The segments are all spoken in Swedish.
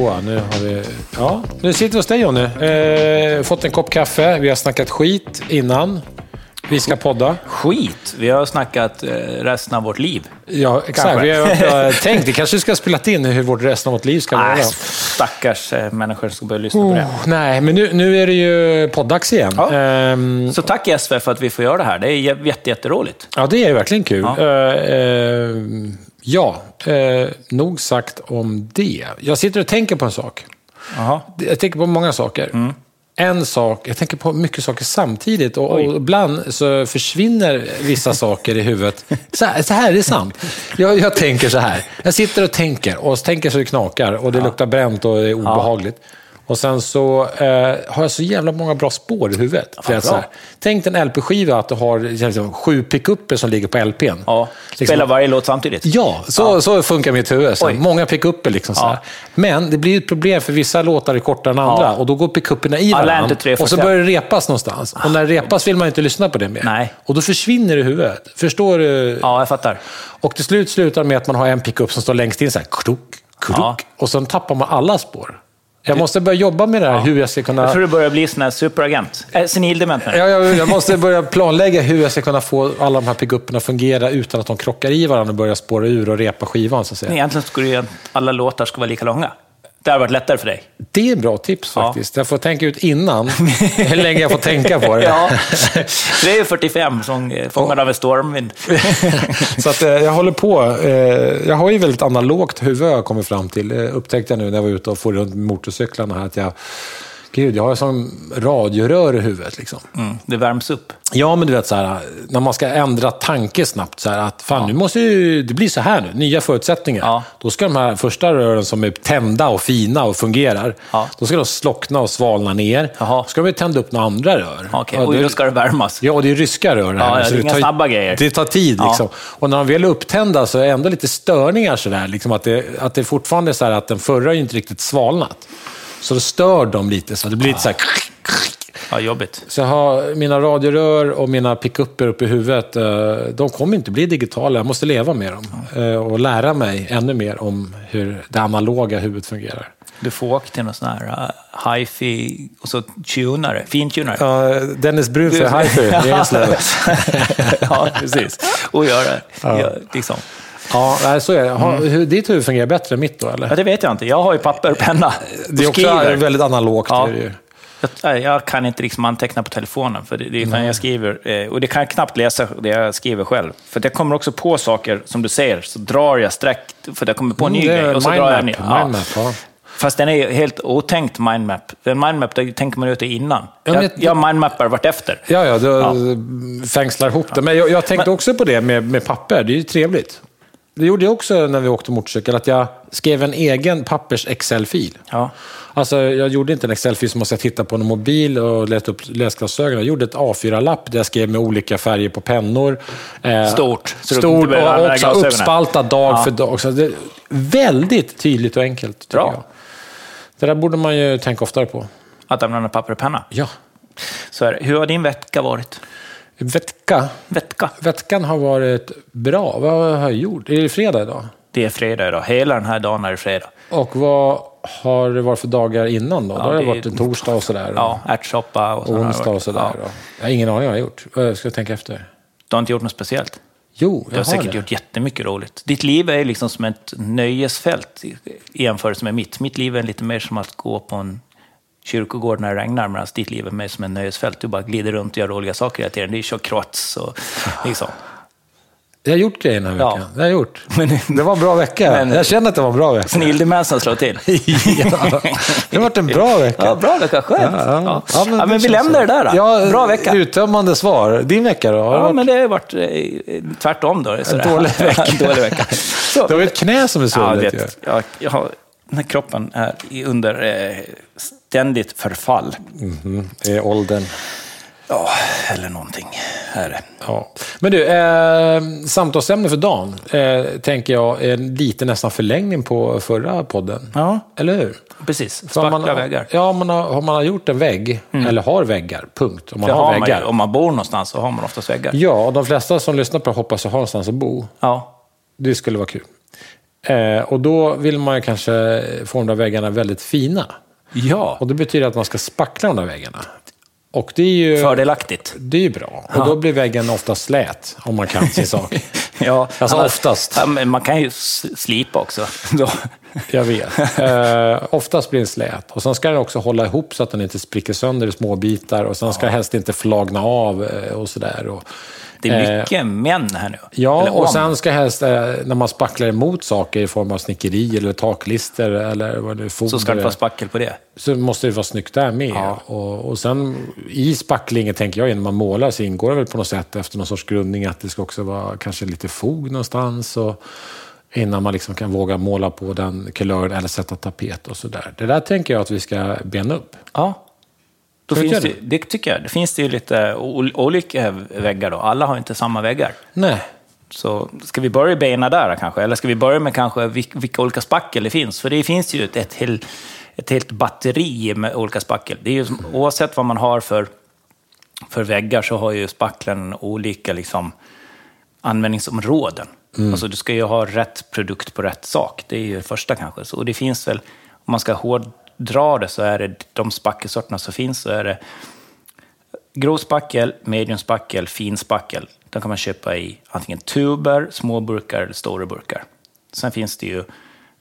Så, nu har vi... Ja, nu sitter vi hos dig Jonny. Eh, fått en kopp kaffe. Vi har snackat skit innan. Vi ska podda. Skit! Vi har snackat eh, resten av vårt liv. Ja, exakt. Kanske. Vi har har tänkt, det kanske ska spela in hur vårt resten av vårt liv ska vara. Nej, stackars eh, människor som ska börja lyssna på det. Oh, nej, men nu, nu är det ju poddags igen. Ja. Ehm, Så tack SV för att vi får göra det här. Det är jä- jätte, jätteroligt. Ja, det är verkligen kul. Ja. Ja, ja eh, nog sagt om det. Jag sitter och tänker på en sak. Jaha. Jag tänker på många saker. Mm. En sak, jag tänker på mycket saker samtidigt och, och ibland så försvinner vissa saker i huvudet. Så här, så här är det sant. Jag, jag tänker så här. Jag sitter och tänker och tänker så det knakar och det luktar bränt och det är obehagligt. Och sen så eh, har jag så jävla många bra spår i huvudet. Bra. så här, tänk en LP-skiva att du har liksom, sju pickuper som ligger på LPn. Ja, Liksom- spela varje låt samtidigt. Ja, så, så funkar mitt huvud. Så många pickuper. Liksom, så Ja. här. Men det blir ett problem för vissa låtar är kortare än andra. Ja. Och då går pickuperna i varandra. Och så börjar det repas någonstans. Och när det repas vill man inte lyssna på det mer. Nej. Och då försvinner det i huvudet. Förstår du? Ja, jag fattar. Och till slut slutar med att man har en pickup som står längst in så här. Krok, krok. Ja. Och sen tappar man alla spår. Jag måste börja jobba med det här, hur jag ska kunna... Jag tror du börjar bli sån här superagent. Äh, senildement. Ja, jag, jag måste börja planlägga hur jag ska kunna få alla de här pickuperna att fungera utan att de krockar i varandra och börjar spåra ur och repa skivan. Så att säga. Egentligen skulle ju alla låtar ska vara lika långa. Det hade varit lättare för dig. Det är ett bra tips Ja. faktiskt. Jag får tänka ut innan hur länge jag får tänka på det. Ja, 3.45 som eh, fångad av en stormvind. Så att, eh, jag håller på. Eh, jag har ju väldigt analogt huvud har jag kommit fram till. Upptäckte jag nu när jag var ute och for runt motorcyklarna här. Att jag, gud, jag har som radiorör i huvudet. Liksom. Mm, det värms upp. Ja, men du vet så här, när man ska ändra tanke snabbt. Så här, att fan, nu måste ju, det blir så här nu, nya förutsättningar. Ja. Då ska de här första rören som är tända och fina och fungerar, Ja. då ska de slockna och svalna ner. Jaha. Då ska de tända upp några andra rör. Ja, och det- då ska det värmas. Ja, och det är ryska rör det här. Ja, ja, så det är inga tar, snabba grejer. Det tar tid. Ja. Liksom. Och när de väl är upptända så är det ändå lite störningar sådär. Liksom att, det, att det fortfarande är så här att den förra är inte riktigt svalnat. Så då stör de lite, så det blir lite så här... Ja, jobbigt. Så jag har mina radiorör och mina pickuper uppe i huvudet. eh, De kommer inte bli digitala. Jag måste leva med dem. eh, Och lära mig ännu mer om hur det analoga huvudet fungerar. Du får åka till någon sån här uh, hi-fi och så tunare, fintunare. Ja, Dennis Brun för hifi i Eslöv. ja, precis. Och göra ja. liksom. Ja, så är det. Har, hur, ditt huvud fungerar bättre än mitt då, eller? Ja, det vet jag inte. Jag har ju papper och penna. Det är också skriver. väldigt analogt. Ja. Jag, jag kan inte liksom anteckna på telefonen, för det, det jag skriver. eh, Och det kan jag knappt läsa det jag skriver själv. För jag kommer också på saker, som du säger, så drar jag streck, för jag kommer på en ny Mm, grej. Och så drar jag ny. Ja. mindmap, ja. Fast den är helt otänkt mindmap. En mindmap, där tänker man ut det innan. Ja, men jag, jag mindmappar vartefter. Ja, ja, du fängslar ihop det. Men jag, jag tänkte också på det med, med papper. Det är ju trevligt. Det gjorde jag också när vi åkte motorcykel, att jag skrev en egen pappers Excel-fil. Ja. Alltså, jag gjorde inte en Excel-fil som måste jag titta på en mobil och leta upp läsglasögonen. Jag gjorde ett A4-lapp där jag skrev med olika färger på pennor. Eh, Stort, inte Stort behöver och också uppspaltat dag Ja. för dag. Så det väldigt tydligt och enkelt, Bra. jag. Det där borde man ju tänka oftare på. Att använda papper och penna. Ja. Så. Hur har din vecka varit? Vecka. Vecka? Veckan har varit bra. Vad har jag gjort? Är det fredag idag? Det är fredag idag. Hela den här dagen är det fredag. Och vad har det varit för dagar innan då? då har det det varit en torsdag och sådär. Ja, ärtsoppa och sådär har onsdag och sådär. Ja. Jag har ingen aning vad jag har gjort. Jag ska tänka efter. Du har inte gjort något speciellt? Jo, Du jag har säkert det. gjort jättemycket roligt. Ditt liv är liksom som ett nöjesfält i jämförelse med mitt. Mitt liv är lite mer som att gå på en kyrkogård när det regnar, medan ditt liv är mer som ett nöjesfält. Du bara glider runt och gör roliga saker hela tiden. Det är kör cross och liksom. Jag har gjort grejer den här Ja. veckan. Det har jag gjort. Men- det var en bra vecka. Men- jag känner att det var en bra vecka. Senildemensen slår till. ja, det har varit en bra vecka. Ja, bra vecka, skönt. Ja, ja. Ja, men, det vi lämnar det där då. Ja, bra vecka. Uttömmande svar. Din vecka då? Har det Ja, varit- men det har varit eh, tvärtom då. Så En det- dålig vecka. en dålig vecka. Så, har ju ett knä som är Ja, svullet. det, ju. jag, jag har, den här kroppen är under eh, ständigt förfall. Det är åldern. Ja, eller någonting. Är det. Ja. Men du, eh, samtalsämne för dagen, eh, tänker jag, är lite nästan förlängning på förra podden. Ja. Eller hur? Precis, spackla man, väggar. Ja, om man har, om man har gjort en vägg, eller har väggar, punkt. Om man Det har har man väggar. ju, om man bor någonstans så har man oftast väggar. Ja, och de flesta som lyssnar på det hoppas jag har någonstans att bo. Ja. Det skulle vara kul. Eh, och då vill man ju kanske få de där väggarna väldigt fina. Ja. Och det betyder att man ska spackla de där väggarna. Och det är ju, Fördelaktigt. det är ju bra. Och då blir väggen ofta slät, om man kan sin sak. Ja, Alltså annars- oftast. Ja, men man kan ju slipa också. Jag vet. Eh, oftast blir den slät. Och sen ska den också hålla ihop så att den inte spricker sönder i små bitar. Och sen ska helst inte flagna av eh, och sådär. Och, Det är eh, mycket män här nu. Ja, och sen ska helst, eh, när man spacklar emot saker i form av snickeri eller taklister eller vad det foder, Så ska det vara spackel på det. så måste det vara snyggt där med. Ja. Och, och sen i spacklingen, tänker jag, innan man målar så ingår det väl på något sätt efter någon sorts grundning att det ska också vara kanske lite fog någonstans. Och, innan man liksom kan våga måla på den kulören eller sätta tapet och sådär. Det där tänker jag att vi ska bena upp. Ja. Då finns det, det tycker jag. Det finns det ju lite ol- olika väggar då. Alla har inte samma väggar. Nej. Så ska vi börja bena där kanske? Eller ska vi börja med kanske vilka, olika spackel det finns? För det finns ju ett, ett, hel, ett helt batteri med olika spackel. Det är ju, oavsett vad man har för, för väggar så har ju spacklen olika liksom, användningsområden. Alltså du ska ju ha rätt produkt på rätt sak. Det är ju det första kanske. Så, och det finns väl, om man ska Drar det så är det de spackelsorterna som finns så är det grov spackel, medium spackel, fin spackel. De kan man köpa i antingen tuber, små burkar eller stora burkar. Sen finns det ju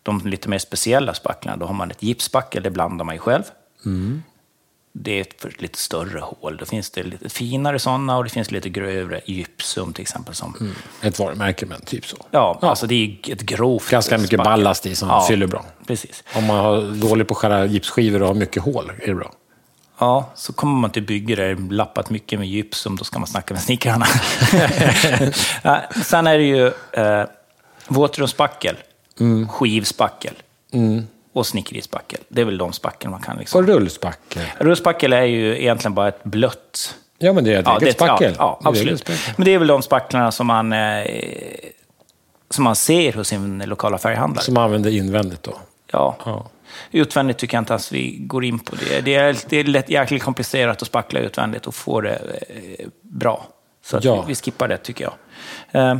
de lite mer speciella spacklarna. Då har man ett gipsspackel, det blandar man ju själv. Mm. Det är ett lite större hål. Då finns det lite finare sådana och det finns lite grövre gypsum till exempel. Som, Ett varumärke, men typ så. ja, alltså det är ett grovt Ganska mycket spackel. ballast i som fyller bra. Precis. Om man har dåligt på att skära gipsskivor och har mycket hål är det bra. Ja, så kommer man till bygge där det är lappat mycket med gypsum, då ska man snacka med snickarna. ja, sen är det ju eh, våtrumsspackel, skivspackel och snickerispackel. Det är väl de spackel man kan liksom. Och rullspackel. Rullspackel är ju egentligen bara ett blött... Ja, men det är ett eget det- spackel. Ja, ja eget absolut. spackel. Men det är väl de spacklarna som man, eh, som man ser hos sin lokala färghandlare. Som man använder invändigt då. Ja. Ja. Utvändigt tycker jag inte ens vi går in på det. Det är, det är lätt, jäkligt komplicerat att spackla utvändigt och få det eh, bra. Så Ja. vi, vi skippar det tycker jag. Eh,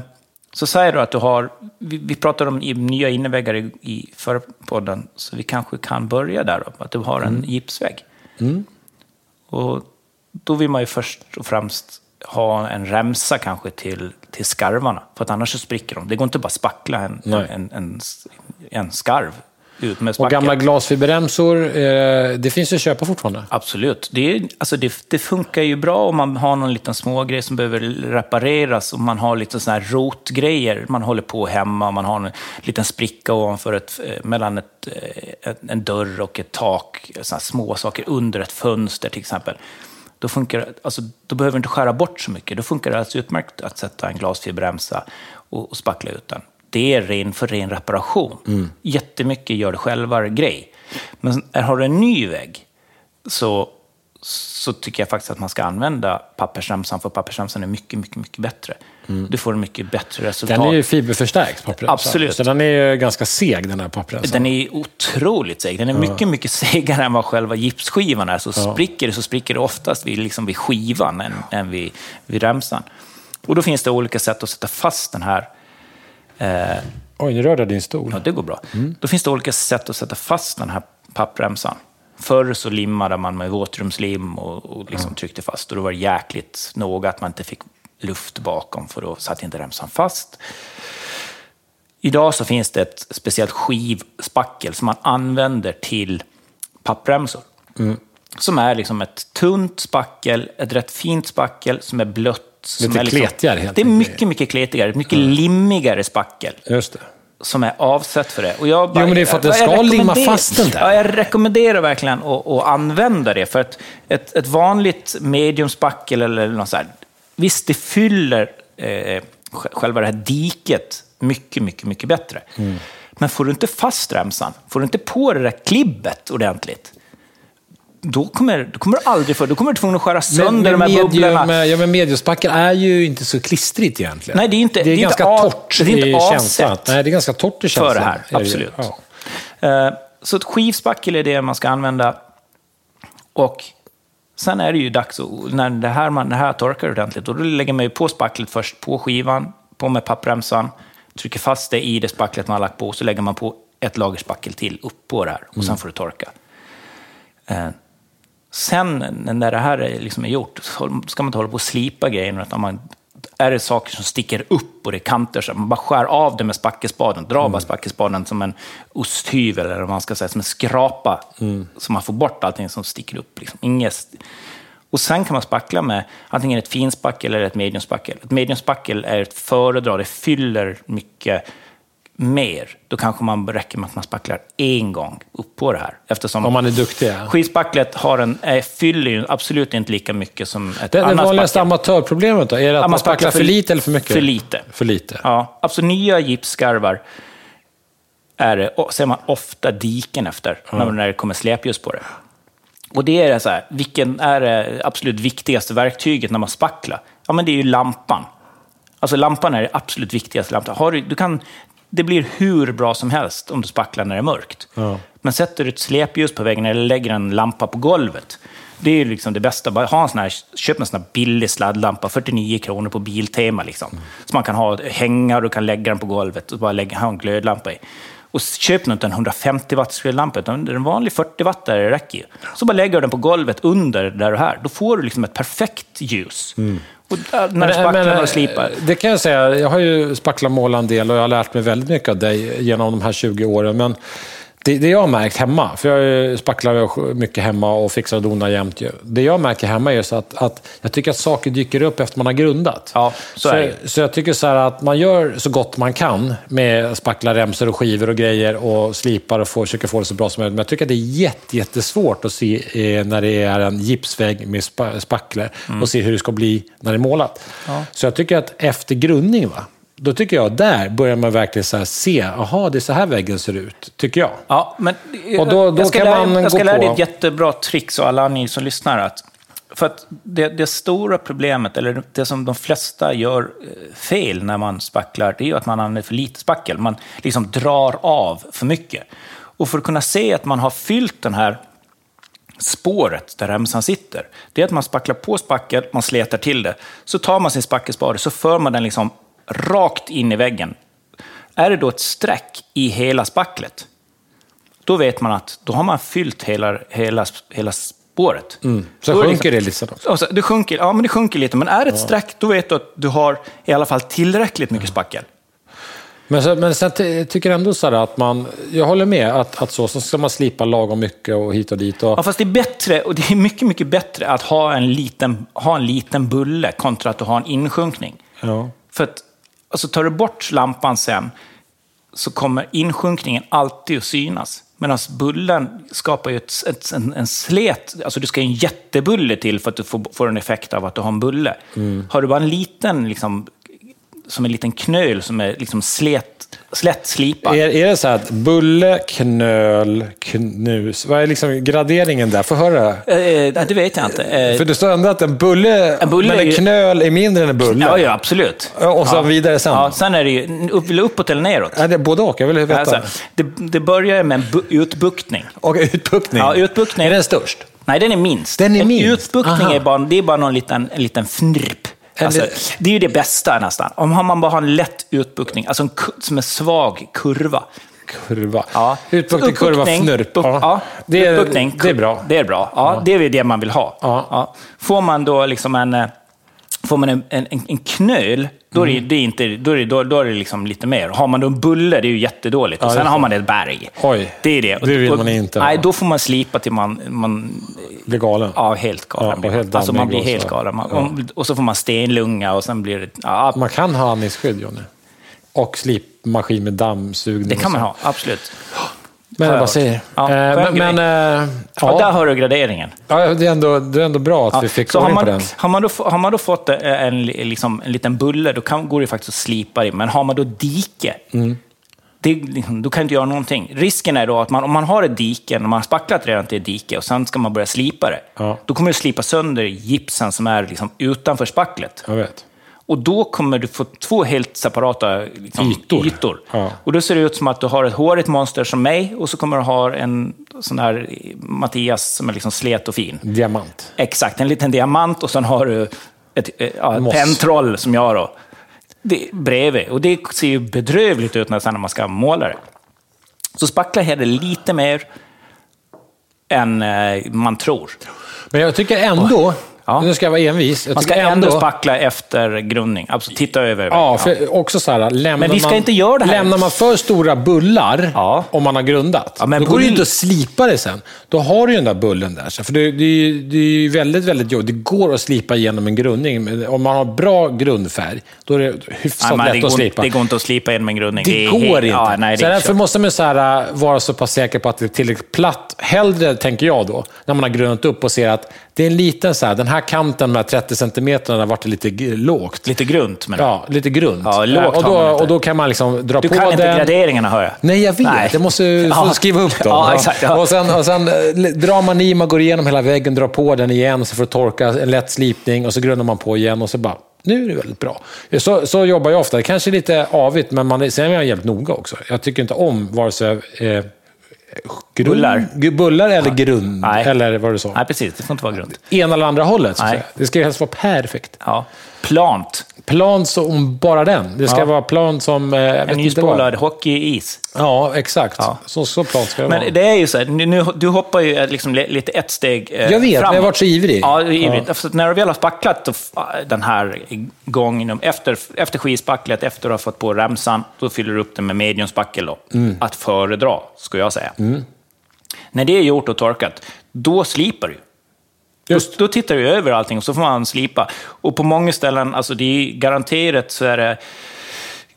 så säger du att du har, vi, vi pratade om nya innerväggar i, i förra podden, så vi kanske kan börja där då, att du har en gipsvägg. Och då vill man ju först och främst ha en remsa kanske till, till skarvarna, för att annars så spricker de. Det går inte bara att spackla en, en, en, en skarv ut med Och gamla glasfiberremsor, eh, det finns ju att köpa fortfarande. Absolut. Det, är, alltså det, det funkar ju bra om man har någon liten smågrej som behöver repareras och man har lite sådana här rotgrejer. Man håller på hemma, man har en liten spricka ovanför ett, eh, mellan ett, eh, en- en dörr och ett tak. Såna små saker under ett fönster till exempel. Då, funkar, alltså, då behöver du inte skära bort så mycket. Då funkar det alltså utmärkt att sätta en glasfiberremsa och, och spackla ut den. Det är ren för ren reparation. Mm. Jättemycket gör det själva-grej. Men har du en ny vägg så, så tycker jag faktiskt att man ska använda pappersremsan, för pappersremsan är mycket, mycket, mycket bättre. Du får en mycket bättre resultat. Mm. Den är ju fiberförstärkt, pappersremsan. Absolut. Så den är ju ganska seg, den här pappersremsan. Den är otroligt seg. Den är mycket, mycket segare än vad själva gipsskivan är. Så spricker det så spricker det oftast vid, liksom vid skivan än, än vid, vid remsan. Och då finns det olika sätt att sätta fast den här. Eh, Oj, nu rörde jag din stol. Ja, det går bra. Då finns det olika sätt att sätta fast den här pappremsan. Förr så limmade man med våtrumslim och, och liksom tryckte fast. Och då var det jäkligt noga att man inte fick luft bakom, för då satt inte remsan fast. Idag så finns det ett speciellt skivspackel som man använder till pappremsor. Som är liksom ett tunt spackel, ett rätt fint spackel som är blött. Som Lite är liksom, kletigare, helt Det är mycket, mycket kletigare. Mycket limmigare spackel Just det. som är avsett för det. Och jag Jo, men det är för att den ska limma fast den där. Ja, jag rekommenderar verkligen att, att använda det. För att ett, ett vanligt mediumspackel eller något så här, visst det fyller eh, själva det här diket mycket, mycket, mycket bättre. Men får du inte fast remsan, får du inte på det där klibbet ordentligt, då kommer, då kommer du aldrig få, då kommer du tvungen att skära sönder de här medium, bubblorna. ja, men mediumspackel är ju inte så klistrigt egentligen. Nej, det är inte- det är, det är ganska inte torrt det är inte känslan. Nej, det är ganska torrt i känslan. för det här, absolut. Ja. Eh, Så ett skivspackel är det man ska använda. Och sen är det ju dags, att, när det här, man, det här torkar ordentligt, då lägger man ju på spacklet först på skivan, på med pappremsan, trycker fast det i det spacklet man har lagt på, så lägger man på ett lager spackel till upp på det här, och sen får det torka. Sen när det här är, liksom är gjort, så ska man inte hålla på och slipa grejerna, utan man, är det saker som sticker upp och det är kanter, så man bara skär av det med spackelspaden, drar bara spackelspaden som en osthyvel, eller vad man ska säga, som en skrapa, så man får bort allting som sticker upp. Liksom. Inget, och sen kan man spackla med antingen ett finspackel eller ett mediumspackel. Ett mediumspackel är ett föredra, det fyller mycket mer. Då kanske man räcker med att man spacklar en gång upp på det här. Eftersom Om man är duktig. Ja. Skivspacklet har en, är, fyller ju absolut inte lika mycket som ett Det, det annat vanligaste spackel. amatörproblemet då? Är det att Ja, man spacklar för lite eller för mycket? För lite. För lite. Ja, alltså nya gipsskarvar är det, ser man ofta diken efter, när, när det kommer släpljus på det. Och det är det så här, vilken är det absolut viktigaste verktyget när man spacklar? Ja, men det är ju lampan. Alltså lampan är det absolut viktigaste. Lampan. Har du, du kan, det blir hur bra som helst om du spacklar när det är mörkt. Men sätter du ett släpljus på väggen eller lägger en lampa på golvet, det är ju liksom det bästa. Bara ha en sån här, köp en sån här billig sladdlampa, 49 kronor på Biltema. Liksom. Så man kan ha hänga och du kan lägga den på golvet och bara lägga, ha en glödlampa i. Och köp inte en 150 watts glödlampa, utan en vanlig 40 watt där räcker ju. Så bara lägger du den på golvet under där och här. Då får du liksom ett perfekt ljus. Och där, när du spacklar och slipar. Det kan jag säga. Jag har ju spacklat måla en del och jag har lärt mig väldigt mycket av dig genom de här 20 åren. Men det, det jag har märkt hemma, för jag spacklar mycket hemma och fixar och donar jämt. ju. Det jag märker hemma är just att, att jag tycker att saker dyker upp efter man har grundat. Ja, så ju. så jag tycker så att man gör så gott man kan med spackla remsor och skivor och grejer och slipar och får, försöker få det så bra som möjligt. Men jag tycker att det är jätte, jättesvårt att se eh, när det är en gipsvägg med spa, spackler Mm. och se hur det ska bli när det är målat. Så jag tycker att efter grundning, va? Då tycker jag där börjar man verkligen så se, aha, det är så här väggen ser ut, tycker jag. Ja, men Och då- då jag ska kan lära, man jag ska lära dig ett jättebra trick, så alla ni som lyssnar. Att, för att det, det stora problemet, eller det som de flesta gör eh, fel när man spacklar, det är ju att man använder för lite spackel. Man liksom drar av för mycket. Och för att kunna se att man har fyllt den här spåret där remsan sitter, det är att man spacklar på spackel, man sletar till det, så tar man sin spackelspade, så för man den liksom rakt in i väggen. Är det då ett streck i hela spacklet, då vet man att då har man fyllt hela, hela, hela spåret. Mm. Så sjunker det liksom- lite. Då. Och så, det sjunker, ja, men det sjunker lite, men är det ett streck, då vet du att du har i alla fall tillräckligt mycket spackel. Men, så, men sen ty- tycker jag ändå så här att man, jag håller med att, att så, så ska man slipa lagom mycket och hit och dit. Och, Ja, fast det är bättre, och det är mycket, mycket bättre att ha en liten, ha en liten bulle kontra att du har en insjunkning. ja. För att, alltså tar du bort lampan sen, så kommer insjunkningen alltid att synas. Medan bullen skapar ju ett, ett, en, en slet, alltså du ska ju en jättebulle till för att du får, får en effekt av att du har en bulle. Har du bara en liten, liksom, som en liten knöl som är liksom slet, slätt slipad. Är, är det så att bulle, knöl, knus? Vad är liksom graderingen där? Få höra. Eh, det vet jag inte. Eh, För det står ändå att en bulle, En bulle men en knöl är mindre än en bulle. ja, ja, absolut. Och sen ja. vidare sen. Ja, sen är det ju, upp, du uppåt eller neråt? Är det både och? Jag vill veta. Alltså, det, det börjar med en bu- utbuktning. Och utbuktning. Ja, utbuktning. Är den störst? Nej, den är minst. Den är en minst? utbuktning Aha. är bara, det är bara någon liten, en liten fnirp. Alltså, det är ju det bästa nästan. Om man bara har en lätt utbuktning, alltså en som en svag kurva. Kurva. Ja. Utbuktning, kurva, fnurp. upp- ja. Det, är, det är bra. Det är bra. Ja, Det är det man vill ha. Ja. Får man då liksom en, eh, får man en, en, en knöl, då är Mm. det, det är inte, då är det, då, då är det liksom lite mer. Har man då en bulle, det är ju jättedåligt. Och sen har det. man ett berg. Oj, det är det. det vill man inte. Nej, då får man slipa till man, man Blir galen. Ja, helt galen. Ja, helt alltså man blir helt galen. Man, Ja. och så får man stenlunga och sen blir det... Ja, Man kan ha andningsskydd, Jonny. Och slipmaskin med dammsugning. det kan man ha, absolut. Men hört. säger. Ja, Eh, men men eh, Ja. där har du graderingen. ja, det, är ändå, det är ändå bra att Ja, vi fick så ordning man, på den. har, man då, har man då fått eh, en, liksom, en liten bulle, då kan, går det faktiskt att slipa det. Men har man då dike, Mm. det, liksom, du kan inte göra någonting. Risken är då att man, om man har ett dike, när man har spacklat redan till ett dike och sen ska man börja slipa det, Ja. då kommer du slipa sönder gipsen som är liksom utanför spacklet. Jag vet. Och då kommer du få två helt separata liksom, Ytor. Ja. Och då ser det ut som att du har ett hårigt monster som mig och så kommer du ha en sån här Mattias som är liksom slet och fin. Diamant. Exakt, en liten diamant och sen har du ett, eh, ja, ett Moss. pentroll som jag då. Det, bredvid. Och det ser ju bedrövligt ut när man ska måla det. Så spackla är det lite mer än eh, man tror. Men jag tycker ändå, Ja. nu ska jag vara envis, jag Man ska tycker ändå spackla efter grundning. Alltså titta över. Ja, för också så här, lämnar Men vi ska man, inte göra det här. Lämnar man för stora bullar, Ja. om man har grundat, Ja, men då går det ju inte att slipa det sen. Då har du ju den där bullen där. För det, det, det är ju väldigt, väldigt jobbigt. Det går att slipa igenom en grundning. Men om man har bra grundfärg, då är det hyfsat men lätt det, att går, slipa. det går inte att slipa genom en grundning. Det är går helt- inte. Ja, nej, det så är därför kört. måste man så här, äh, vara så pass säker på att det är tillräckligt platt. Hellre, tänker jag då, när man har grundat upp och ser att det är en liten så här, den här kanten med 30 centimeter har varit lite lågt. Lite grunt, men Ja, lite grunt. Ja, lågt och, då, och då kan man liksom dra Du på kan inte den. graderingarna, hör jag. Nej, jag vet. Nej. Jag måste Ja. skriva upp dem. Ja, exakt, ja. Och sen, och sen eh, drar man i, man går igenom hela väggen, drar på den igen, så får det torka, en lätt slipning och så grundar man på igen och så bara, nu är det väldigt bra. Så, så jobbar jag ofta. Det kanske är lite avigt, men man, sen är jag jävligt noga också. Jag tycker inte om vare sig eh, grund, Bullar. bullar eller grund, Nej. eller vad du sa. Nej, precis. Det får inte vara grunt. Ena eller andra hållet, så. Det ska helst vara perfekt. Ja. Plant. Plan som bara den. Det ska Ja. vara plan som... eh, En nyspolad hockeyis. Ja, exakt. Ja. Så, så plan ska det vara. Men det är ju så här, nu, du hoppar ju liksom li- lite ett steg eh, Jag vet, framåt. jag har varit så ivrig. Ja, ivrig. Att när du väl har spacklat f- den här gången, efter, efter skivspacklet, efter att har fått på remsan, då fyller du upp den med mediumspackel. Då. Mm. Att föredra, skulle jag säga. När det är gjort och torkat, då slipar du. Just. Då tittar du över allting och så får man slipa. Och på många ställen, alltså det är garanterat så är det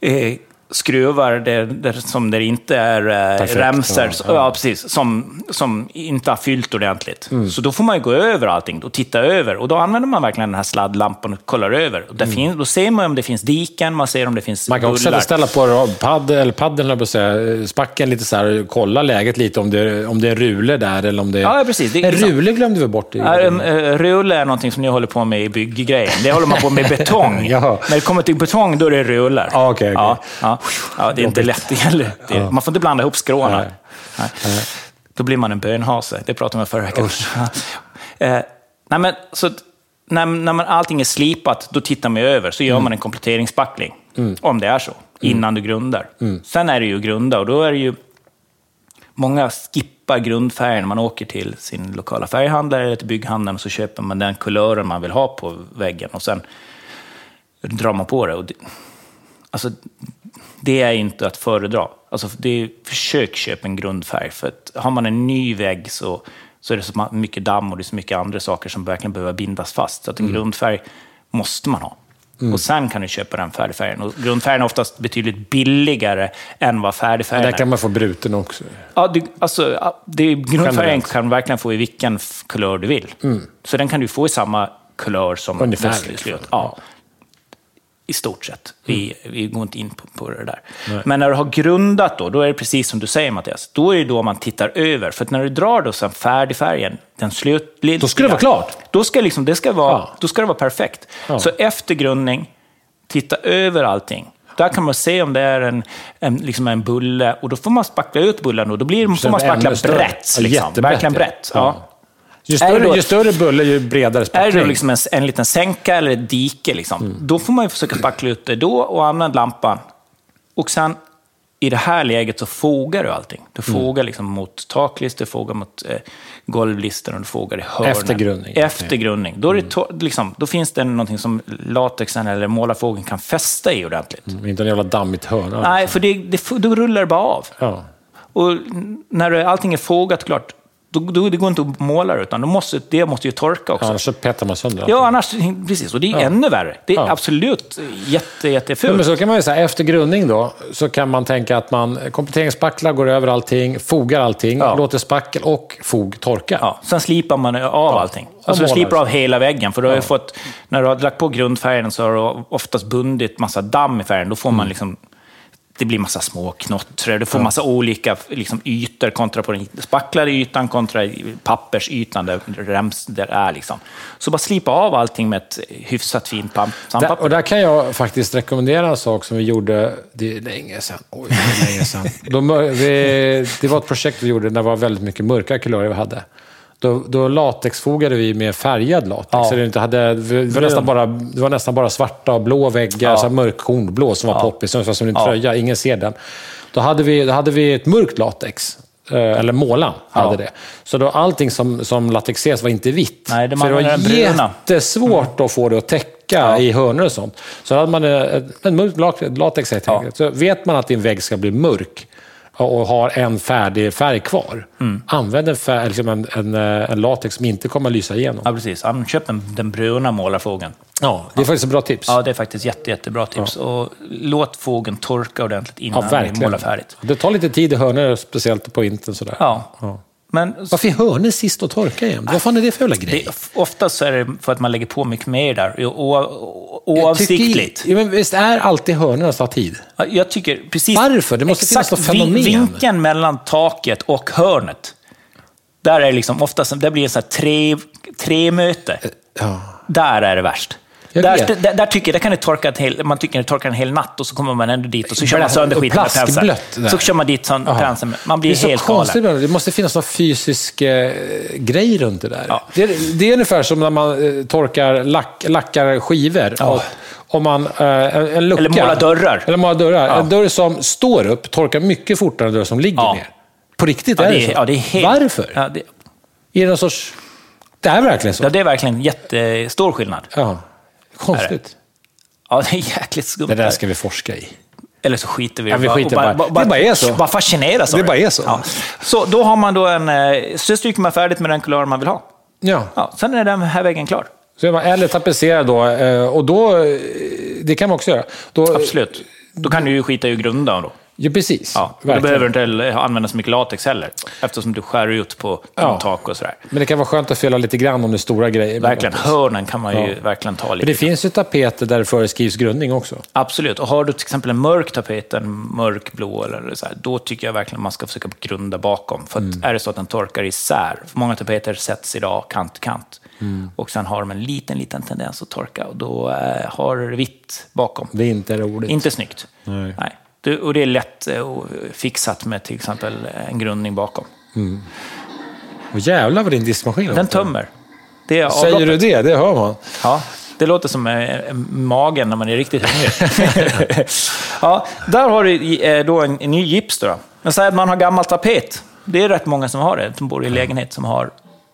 eh, skruvar där, där, som där inte är eh, remsor, ja, ja, ja. precis, som, som inte har fyllt ordentligt. Mm. Så då får man ju gå över allting och titta över. Och då använder man verkligen den här sladdlampan och kollar över. Och där finns, då ser man om det finns diken, man ser om det finns Mm. Man kan också bullar. sätta, ställa på paddel, eller paddeln, säga, spacken lite så här, kolla läget lite om det, är- om det är rule där eller om det är... Ja, precis. Det är liksom- rule glömde vi bort. I, Ja, en, eh, Rulle är någonting som ni håller på med i bygggrejen. Det håller man på med betong. Jaha. När det kommer till betong, då är det rullar. Ja, okej, okej. Ja, ja. Ja, det är inte lätt heller. Det, Man får inte blanda ihop skråna. Då blir man en bönhase. Det pratade om förra veckan. Eh, nej, men, så, att när, när man, allting är slipat, då tittar man över. Så gör man en kompletteringsspackling. Om det är så. Innan du grundar. Sen är det ju grunda och då är det ju Många skippar grundfärgen man åker till sin lokala färghandlare eller till bygghandeln och så köper man den kulören man vill ha på väggen och sen drar man på det. Och det, alltså, det är inte att föredra. Alltså, det är, försök köpa en grundfärg, för att har man en ny vägg så, så är det så mycket damm och det är så mycket andra saker som verkligen behöver bindas fast. Så att en grundfärg måste man ha. Och sen kan du köpa den färdigfärgen. Och grundfärgen är oftast betydligt billigare än vad färdigfärgen där är. kan man få bruten också. Ja, det, alltså, det, grundfärgen kan du verkligen få i vilken kulör du vill. Så den kan du få i samma kulör som Ungefär, liksom. Ja. I stort sett. Vi, vi går inte in på, på det där. Men när du har grundat då, då är det precis som du säger Mattias. Då är det då man tittar över. För att när du drar då sen färdigfärgen, den slut... Då ska det vara klart. Då ska, liksom, det ska, vara, Ja. då ska det vara perfekt. Ja. Så efter grundning, titta över allting. Där kan man se om det är en, en, liksom en bulle och då får man spackla ut bullen och då blir, får man spackla brett. Liksom. Verkligen brett. Ja. Ju Är större, då- ju större bulle, ju bredare Är spackling. det liksom en, en liten sänka eller ett dike, liksom, Mm. då får man ju försöka spackla ut det då och använda lampan. Och sen i det här läget så fogar du allting. Du Mm. fogar liksom mot taklister, du fogar mot eh, golvlister och du fogar i hörnen. Efter grundning. Mm. Efter grundning. Då, är to- liksom, då finns det någonting som latexen eller målarfågeln kan fästa i ordentligt. Mm, Inte en jävla dammigt hörn. Nej, för det, det, då rullar det bara av. Ja. Och när allting är fogat klart, då, då, det går inte att måla det, utan då måste, det måste ju torka också. Annars så petar man sönder. Ja, annars, precis. Och det är ännu värre. Det är Ja. absolut jätte, Ja, jättefult. men så kan man ju säga, efter grundning då, så kan man tänka att man kompletteringsspacklar, går över allting, fogar allting, Ja. låter spackel och fog torka. Ja, sen slipar man av allting. Alltså du slipar av hela väggen. För du har fått, när du har lagt på grundfärgen så har du oftast bundit massa damm i färgen. Då får Mm. man liksom... det blir massa små knottrar, du får massa olika liksom, ytor kontra på den spacklade ytan kontra pappersytan där rems där är. Liksom. Så bara slipa av allting med ett hyfsat fint pam- Där, sandpapper. och där kan jag faktiskt rekommendera en sak som vi gjorde, det är länge sedan. Oj, det är länge sedan. De, vi, det var ett projekt vi gjorde där det var väldigt mycket mörka kulörer vi hade. Då, då latexfogade vi med färgad latex. Ja. Så det, inte hade, det, var nästan bara, det var nästan bara svarta och blå väggar, Ja. så mörk kornblå som var poppis, som en Ja. tröja. Ingen ser den. Då hade vi, då hade vi ett mörkt latex. eh, Eller målan hade Ja. det. Så då allting som, som latexeras var inte vitt. Nej, det För det var jättesvårt att få det att täcka Ja. i hörnor och sånt. Så hade man en, en mörk latex helt Ja. enkelt. Så vet man att din vägg ska bli mörk och har en färdig färg kvar. Mm. Använd en, färg, liksom en, en, eh, en latex som inte kommer att lysa igenom. Ja, precis. Ja, Köp en, den bruna målarfågeln. Ja, det är faktiskt ett bra tips. Ja, det är faktiskt jätte, jättebra tips. Och låt fågeln torka ordentligt Ja, innan vi verkligen. målar färdigt. Det tar lite tid i hörnor, speciellt på vintern. Sådär. Ja. Men Varför är hörnor sist att torka igen? Vad fan är det för jävla grej? det, oftast så är det för att man lägger på mycket mer där, o, o, Jag tycker- oavsiktligt. Ja, men visst är alltid hörnorna tar tid? Ja, Jag tycker precis... Varför? Det måste finnas något fenomen. Vinkeln mellan taket och hörnet. Där är liksom oftast, det blir en sån här tre, tremöte. Ja. Där är det värst. Där, där, där tycker, där kan det torka ett hel, man tycker det torkar en hel natt och så kommer man ändå dit och så kör man sönder skiten med penseln. Så kör man dit sån med- Man blir det är så helt konstigt, galen. det måste finnas någon fysisk eh, grej runt det där. Ja. Det, är, det är ungefär som när man eh, torkar, lack, lackar skivor. Ja. Och, om man, eh, en, en lucka. Eller målar dörrar. Eller målar dörrar. Ja. En dörr som står upp torkar mycket fortare än en dörr som ligger Ja. ner. På riktigt är det det så. ja, det är helt, Varför? Det, Är det någon sorts... Det är verkligen så? ja, det är verkligen jättestor skillnad. Ja. Konstigt. Ja, det är jäkligt skumt. Det där ska vi forska i. Eller så skiter vi i Ja, vi och skiter bara- det bara är så. Bara fascineras av Det bara är så. Ja. Så då har man då en... eh, Så stryker man färdigt med den kulör man vill ha. Ja. Ja, sen är den här väggen klar. Så man, eller tapetsera då. eh, Och då... eh, Det kan man också göra. Då, Absolut. Då kan du ju skita i grundan då. Ja, precis. Ja, du Verkligen. behöver inte heller använda så mycket latex heller. Eftersom du skär ut på Ja. tak och sådär. Men det kan vara skönt att fylla lite grann om det är stora grejer. Verkligen, hörnen kan man ju Ja. verkligen ta Men lite. det finns ju tapeter där det föreskrivs grundning också. Absolut. Och har du till exempel en mörk tapet, en mörkblå, eller så här, då tycker jag verkligen man ska försöka grunda bakom. För att Mm. är det så att den torkar isär, för många tapeter sätts idag kant till kant. Mm. Och sen har de en liten, liten tendens att torka och då eh, har du vitt bakom. Det är inte roligt. Inte snyggt. Nej. Du, och det är lätt eh, fixat med till exempel en grundning bakom. Och jävlar vad din diskmaskin Den låter. tömmer. Det är Säger du det? Det hör man. Ja, det låter som eh, magen när man är riktigt hungrig. ja, där har du eh, då en, en ny gips. Då. Men säg att man har gammal tapet. Det är rätt många som har det, som bor i lägenhet som har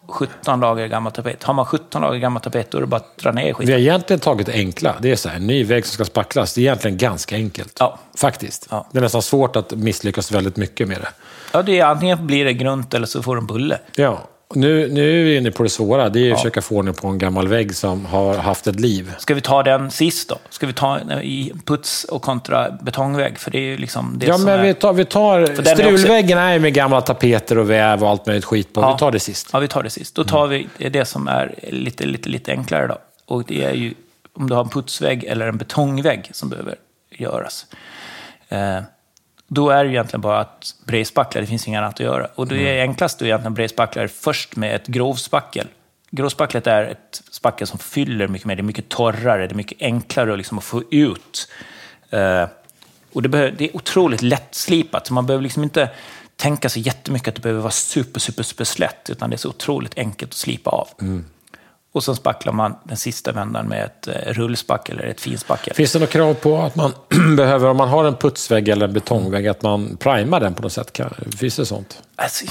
17 lager gammal tapet. Har man 17 lager gammal tapet, då är det bara att dra ner Vi skiten. har egentligen tagit enkla. Det är så här, en ny vägg som ska spacklas. Det är egentligen ganska enkelt. Ja. Faktiskt. Ja. Det är nästan svårt att misslyckas väldigt mycket med det. Ja, det är, antingen blir det grunt eller så får du en bulle. Ja. Nu, nu är vi inne på det svåra. Det är att försöka få ordning på en gammal vägg som har haft ett liv. Ska vi ta den sist då? Ska vi ta eh, i puts och kontra betongvägg? För det är ju liksom det Ja, som men är... vi tar, vi tar också- strulväggen är ju med gamla tapeter och väv och allt möjligt skit på. Vi tar det sist. Ja, vi tar det sist. Då tar vi det som är lite, lite, lite enklare då. Och det är ju om du har en putsvägg eller en betongvägg som behöver göras. Eh, då är det egentligen bara att bredspackla, det finns inget annat att göra. Och det är enklast att egentligen bredspackla först med ett grovspackel. Grovspacklet är ett spackel som fyller mycket mer, det är mycket torrare, det är mycket enklare liksom att få ut. Eh, och det, behöver, det är otroligt lättslipat, så man behöver liksom inte tänka så jättemycket att det behöver vara super, super, super slätt, utan det är så otroligt enkelt att slipa av. Och sen spacklar man den sista vändan med ett eh, rullspackel eller ett finspackel. Finns det något krav på att man behöver, om man har en putsvägg eller en betongvägg, att man primar den på något sätt? Finns det sånt? Alltså,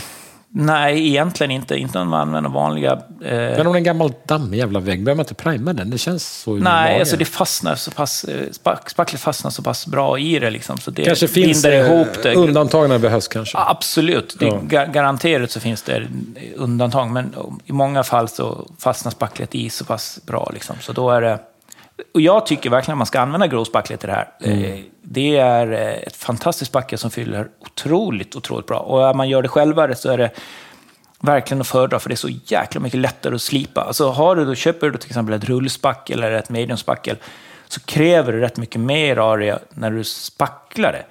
nej, egentligen inte. Inte om man använder vanliga... Eh, Men om det är en gammal dammig jävla vägg, behöver man inte prima den? Det känns så nej, alltså det fastnar så pass... eh, Spack, spacklet fastnar så pass bra i det liksom, så det kanske finns ihop det. undantag när det behövs kanske. Absolut, det, Ja. ga- garanterat så finns det undantag, men i många fall så fastnar spacklet i så pass bra. Liksom. Så då är det, och jag tycker verkligen att man ska använda grovspacklet till det här. Eh, Det är eh, ett fantastiskt spackel som fyller otroligt, otroligt bra. Och om man gör det själva så är det verkligen att föredra, för det är så jäkla mycket lättare att slipa. Alltså har du då, köper du till exempel ett rullspackel eller ett mediumspackel, så kräver det rätt mycket mer area när du spacklar det.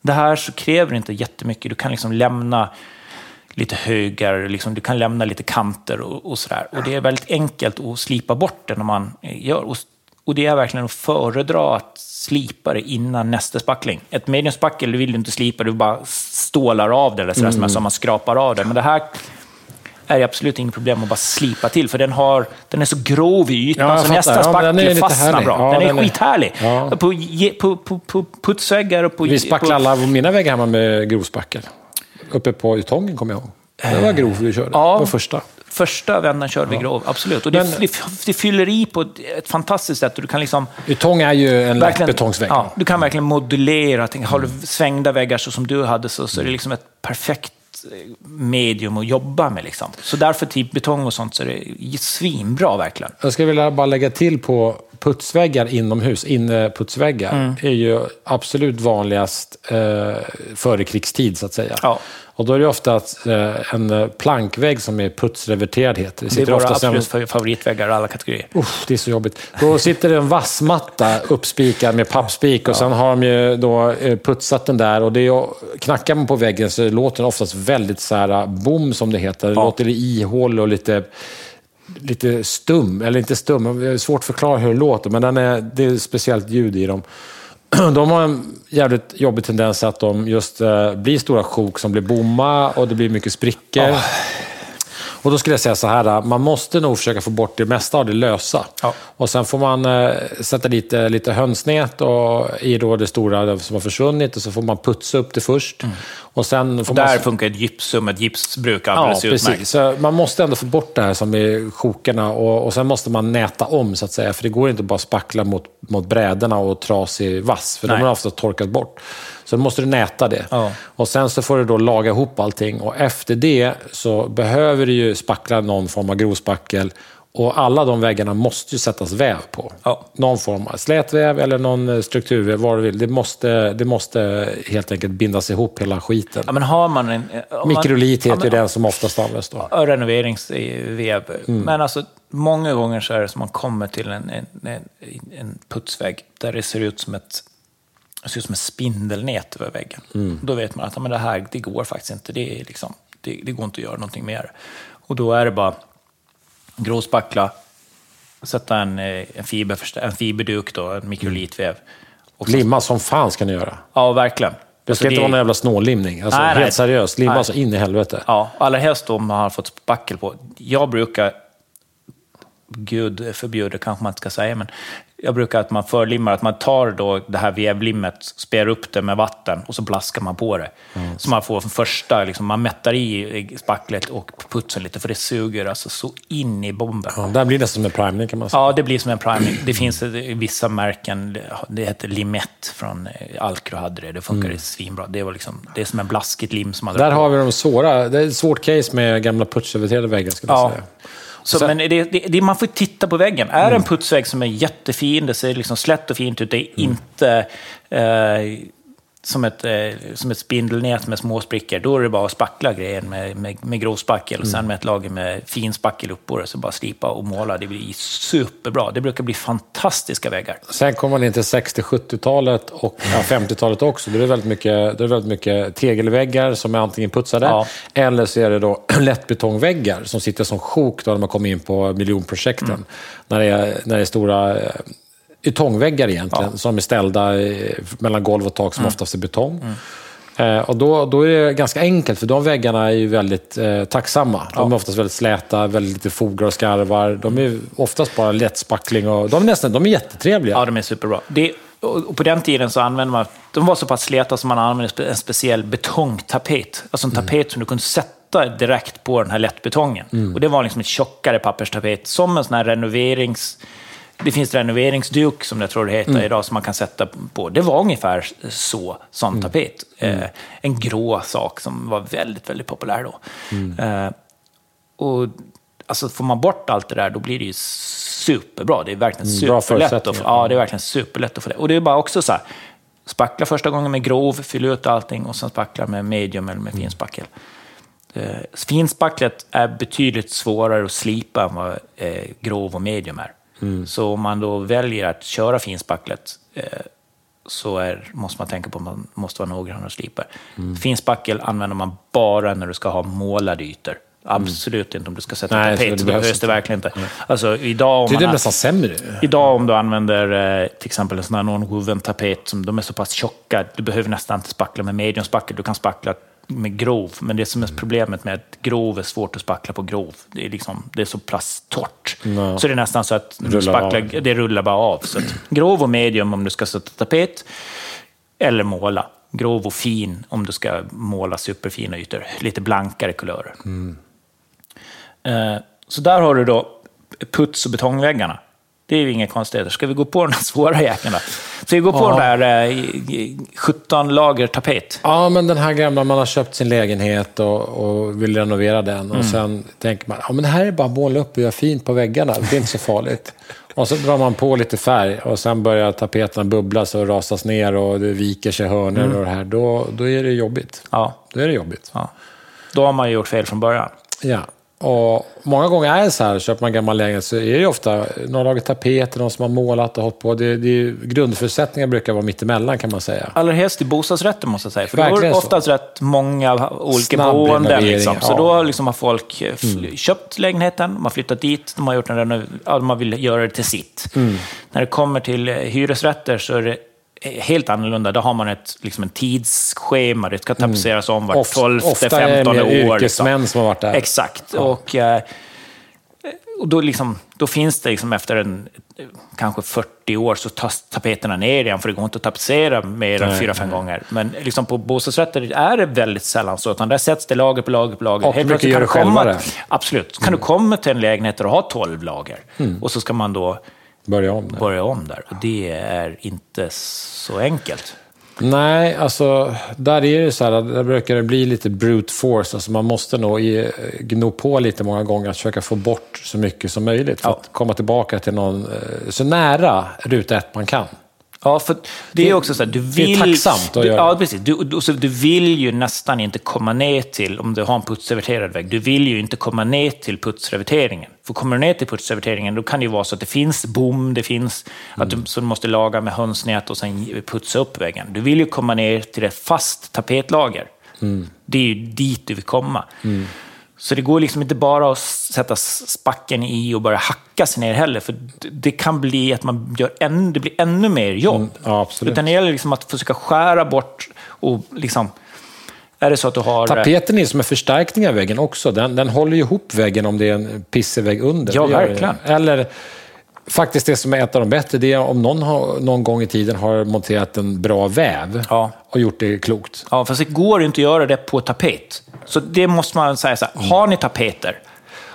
Det här så kräver inte jättemycket. Du kan liksom lämna lite högar, liksom, du kan lämna lite kanter och, och sådär. Och det är väldigt enkelt att slipa bort det när man gör. Och, och det är verkligen att föredra att slipa det innan nästa spackling. Ett mediumspackel du vill du inte slipa, du bara stålar av det, eller sådär, som, som man skrapar av det. Men det här är absolut inget problem att bara slipa till, för den, har, den är så grov i ytan, Ja, så nästa Ja, spackel fastnar bra. Ja, den är den är- skithärlig. Ja. På, på, på, på putsväggar och på... Vi spacklade alla mina väggar hemma med grovspackel. Uppe på Ytongen kommer jag ihåg. Det var grov vi körde. Det var första. Första vändan körde vi grov, absolut. Och det, Men- det, fyller i på ett, fantastiskt sätt. Och du kan liksom... Ytong är ju en lätt verkligen- betongsvägg. Ja, du kan verkligen modulera. Tänk, Har du svängda väggar så som du hade så, så är det liksom ett perfekt eh, medium att jobba med. Liksom. Så därför typ betong och sånt så är det svinbra verkligen. Jag skulle vilja bara lägga till på putsväggar inomhus, inneputsväggar, Mm. är ju absolut vanligast eh, före krigstid, så att säga. Ja. Och då är det ofta att, eh, en eh, plankvägg som är putsreverterad, heter det. Det är Sitter våra oftast en- absolut favoritväggar i alla kategorier. Uff, det är så jobbigt. Då sitter det en vassmatta uppspikad med pappspik och sen har de ju då eh, putsat den där. Och det är, knackar man på väggen så låter den oftast väldigt så här bom, som det heter. Det Ja. låter ihålig och lite, lite stum. Eller inte stum, det är svårt att förklara hur det låter, men den är, det är ett speciellt ljud i dem. De har en jävligt jobbig tendens att de just eh, blir stora sjok som blir bomma och det blir mycket sprickor. Och då skulle jag säga så här, man måste nog försöka få bort det mesta av det lösa. Ja. Och sen får man eh, sätta dit eh, lite hönsnät och, i då det stora som har försvunnit och så får man putsa upp det först. Och sen får Där man... funkar ett gipsum, ett gipsbruk Ja, alldeles utmärkt. precis. Så man måste ändå få bort det här som är sjokerna och, och sen måste man näta om så att säga. För det går inte bara att spackla mot, mot brädorna och trasig vass, för Nej. de har ofta torkat bort. Så då måste du näta det. Ja. Och sen så får du då laga ihop allting och efter det så behöver du ju spackla någon form av grovspackel och alla de väggarna måste ju sättas väv på. Ja. Någon form av slätväv eller någon eh, strukturväv, vad du vill. Det måste, det måste helt enkelt bindas ihop hela skiten. Ja, men har man en... man- Mikrolit ja, heter ju men- den som oftast används då. Ja, renoveringsvev. Mm. Men alltså, många gånger så är det som man kommer till en, en, en, en putsvägg där det ser ut som ett, det ser ut som ett spindelnät över väggen. Mm. Då vet man att men det här det går faktiskt inte. Det, är liksom, det, det går inte att göra någonting mer. Och då är det bara gråspackla, sätta en, eh, en, fiberförstä- en fiberduk, då, en mikrolitväv. Och Limma som fan ska ni göra. Ja, verkligen. Det ska Alltså, inte vara någon jävla snållimning. Alltså, Nej, helt nej. seriöst. Limma Nej. så in i helvete. Ja, allra helst om man har fått spackel på. Jag brukar, gud förbjuder kanske man inte ska säga, men jag brukar att man förlimmar, att man tar då det här vävlimmet, spär upp det med vatten och så blaskar man på det. Så man får första, liksom, man mättar i spacklet och putsen lite, för det suger alltså så in i bomben. Ja, där blir det som en primning kan man säga. Ja, det blir som en priming. Det finns vissa märken, det- det heter Limett från eh, Alcro hade det, det funkar svinbra. Det, var liksom, det är som en blaskigt lim som man Där har vi de svåra. Det är ett svårt case med gamla putsöverterade väggar skulle jag Ja. säga. Så, Sen- men det, det, det, man får titta på väggen. Är det en putsvägg som är jättefin, det ser liksom slätt och fint ut, det är inte eh, som, ett, eh, som ett spindelnät med små sprickor, då är det bara att spackla grejen med, med, med grovspackel och sen med ett lager med fin spackel upp på det, så bara slipa och måla. Det blir superbra. Det brukar bli fantastiska väggar. Sen kommer man in till 60-70-talet och ja, 50-talet också. Då är det väldigt mycket, då är det väldigt mycket tegelväggar som är antingen putsade, Ja. eller så är det då lättbetongväggar som sitter som sjok då när man kommer in på miljonprojekten. Mm. När, det är, när det är stora eh, ytongväggar egentligen, som är ställda mellan golv och tak, som Mm. oftast är betong. Eh, och då, då är det ganska enkelt, för de väggarna är ju väldigt eh, tacksamma. De är oftast väldigt släta, väldigt lite fograr och skarvar. De är oftast bara lättspackling och de är, nästan, de är jättetrevliga. Ja, de är superbra. Det, och på den tiden så använde man, de var så pass släta som man använde en speciell betongtapet. Alltså en tapet som du kunde sätta direkt på den här lättbetongen. Och det var liksom ett tjockare papperstapet, som en sån här renoverings... Det finns renoveringsduk, som jag tror det heter idag, som man kan sätta på. Det var ungefär så, sån tapet. Eh, en grå sak som var väldigt, väldigt populär då. Eh, och alltså, får man bort allt det där, då blir det ju superbra. Det är verkligen Mm, superlätt. Att, förutsättningar. ja, det är verkligen superlätt att få det. Och det är bara också så här, spackla första gången med grov, fyll ut allting och sen spackla med medium eller med Mm. finspackel. Eh, finspacklet är betydligt svårare att slipa än vad eh, grov och medium är. Mm. Så om man då väljer att köra finspacklet eh, så är, måste man tänka på att man måste vara noggrann och slipa. Mm. Finspackel använder man bara när du ska ha målade ytor. Absolut inte om du ska sätta Nej, det tapet, så behövs det verkligen inte. Alltså, idag, om Det är man det nästan sämre. Idag om du använder eh, till exempel en sån här non-woven tapet, som de är så pass tjocka, du behöver nästan inte spackla med medium spackel, du kan spackla med grov. Men det som är problemet med att grov är svårt att spackla på grov, det är, liksom, det är så. Ja. Så det är nästan så att Rullar spacklar, av. det rullar bara av. Så grov och medium om du ska sätta tapet, eller måla. Grov och fin om du ska måla superfina ytor, lite blankare kulörer. Eh, Så där har du då puts och betongväggarna. Det är ju inga konstigheter. Ska vi gå på den svåra jäkeln Ska vi gå på Ja. den där eh, i- i 17 lager tapet? Ja, men den här gamla, man har köpt sin lägenhet och, och vill renovera den. Och sen tänker man, ja men det här är bara att måla upp och göra fint på väggarna. Det är inte så farligt. Och så drar man på lite färg och sen börjar tapeterna bubblas och rasas ner och det viker sig hörnor och det här. Då, då är det jobbigt. Ja, Då är det jobbigt. ja. Då har man gjort fel från början. Ja. Och många gånger är det så här, köper man gammal lägenhet så är det ofta någon lagat tapeter, någon som har målat och hållit på. Det, det är, grundförutsättningar brukar vara mittemellan kan man säga. Allra helst i bostadsrätter måste jag säga. För då är Verkligen det så. oftast rätt många olika Snabb boenden. renovering, Liksom. Så ja. då liksom har folk eh, fl- köpt lägenheten, de har flyttat dit, de har gjort en renov- ja, de vill göra det till sitt. När det kommer till eh, hyresrätter så är det helt annorlunda. Då har man ett, liksom en tidsschema, det ska tapetseras om vart Of- 12, ofta är det 15 mer år. liksom. yrkesmän som har varit där. Exakt. Och, eh, och då, liksom, då finns det liksom efter en, eh, kanske 40 år så tas tapeterna ner igen, för det går inte att tapetsera mer än fyra, fem gånger. Men liksom på bostadsrätter är det väldigt sällan så, utan där sätts det lager på lager på lager. Och Helt kan det du komma, själva det. Mm. Absolut. Kan du komma till en lägenhet där du har 12 lager, och så ska man då Börja om. Där. börja om där. Och det är inte så enkelt. Nej, alltså där är det så här, där brukar det bli lite brute force. Alltså man måste nog gno på lite många gånger att försöka få bort så mycket som möjligt för Ja. att komma tillbaka till någon, eh, så nära ruta ett man kan. Ja, för det är också så att du det är vill... tacksamt att göra. Ja, precis. Du, du, så du vill ju nästan inte komma ner till, om du har en putsreverterad vägg, du vill ju inte komma ner till putsreverteringen. För kommer du ner till putsreverteringen, då kan det ju vara så att det finns bom, det finns att Mm. du, så du måste laga med hönsnät och sen putsa upp väggen. Du vill ju komma ner till ett fast tapetlager. Mm. Det är ju dit du vill komma. Så det går liksom inte bara att sätta spacken i och börja hacka sig ner heller, för det- kan bli att man gör ännu, det blir ännu mer jobb. Mm, ja, absolut. Utan det gäller liksom att försöka skära bort och liksom... Är det så att du har... Tapeten är som en förstärkning av väggen också. Den, den håller ihop väggen om det är en pissevägg under. Ja, verkligen. Eller faktiskt det som är ett av de bättre, det är om någon har, någon gång i tiden har monterat en bra väv Ja. och gjort det klokt. Ja, fast det går ju inte att göra det på tapet. Så det måste man säga så här, har ni tapeter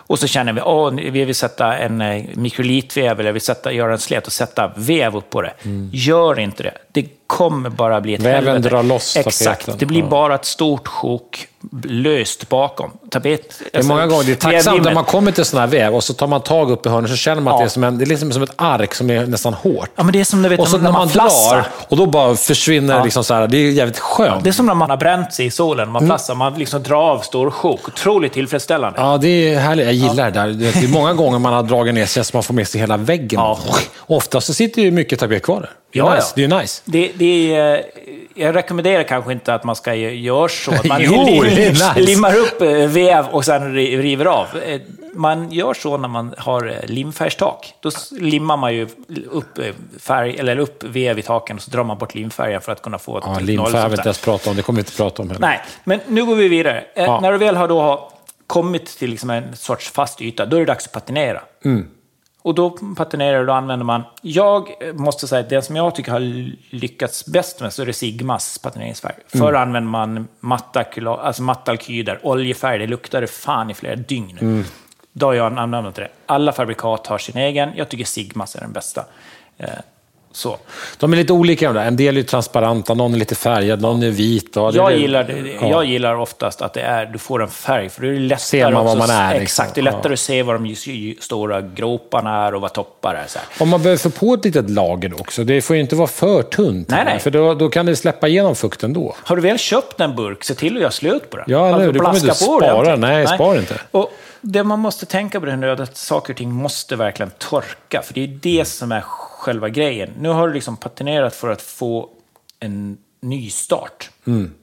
och så känner vi att vi vill sätta en eh, mikrolitväv eller vi vill sätta, göra en slet och sätta väv upp på det. Gör inte det. Det kommer bara bli ett Väven helvete. drar loss Exakt, tapeten. det blir Ja. bara ett stort sjok löst bakom. Tapet, Det är många gånger det är tacksamt när man kommer till sån här väv och så tar man tag upp i hörnet så känner man att Ja. det är, som en, det är liksom som ett ark som är nästan hårt. Ja, men det är som vet, och så när man, flassar. drar och då bara försvinner Ja. liksom så här, det är jävligt skönt. Det är som när man har bränt sig i solen, man flassar, man liksom drar av stor sjok. Otroligt tillfredsställande. Ja, det är härligt. Jag gillar det där. Det är många gånger man har dragit ner sig så man får med sig hela väggen. Ja. Ofta så sitter ju mycket tapet kvar där. Det är Ja, nice. ja. Det är nice. Det, det är, eh, jag rekommenderar kanske inte att man ska gö- göra så. att Man Jo, det nice. limmar upp eh, väv och sen ri- river av. Eh, Man gör så när man har eh, limfärgstak. Då limmar man ju upp, färg, eller upp väv i taken och så drar man bort limfärgen för att kunna få ett Ja, limfärg har vi inte ens pratat om. Det kommer vi inte prata om heller. Nej, men nu går vi vidare. Ja. När du väl har då kommit till liksom en sorts fast yta, då är det dags att patinera. Mm. Och då patinerar du, då använder man... Jag måste säga att det som jag tycker har lyckats bäst med så är det Sigmas patineringsfärg. Mm. Förr använde man matta, kyla- alltså matta alkyder, oljefärg, det luktade fan i flera dygn. Mm. Då har jag använt det. Alla fabrikat har sin egen, jag tycker Sigmas är den bästa. Så. De är lite olika de där. En del är transparenta, någon är lite färgad, någon är vit. Ja, Jag är- gillar, Ja. jag gillar oftast att det är, du får en färg, för då är lättare Ser man vad man är, liksom. Exakt, det är lättare Ja. att se var de stora groparna är och vad toppar är. Så här. Om man behöver få på ett litet lager också. Det får ju inte vara för tunt. Nej, nej. För då, då kan det släppa igenom fukten då. Har du väl köpt en burk, se till att göra slut på den. Ja, eller hur? Du kommer inte spara. Nej, spara inte. Och det man måste tänka på det nu är att saker och ting måste verkligen torka, för det är det som är själva grejen. Nu har du liksom patinerat för att få en ny start. Mm.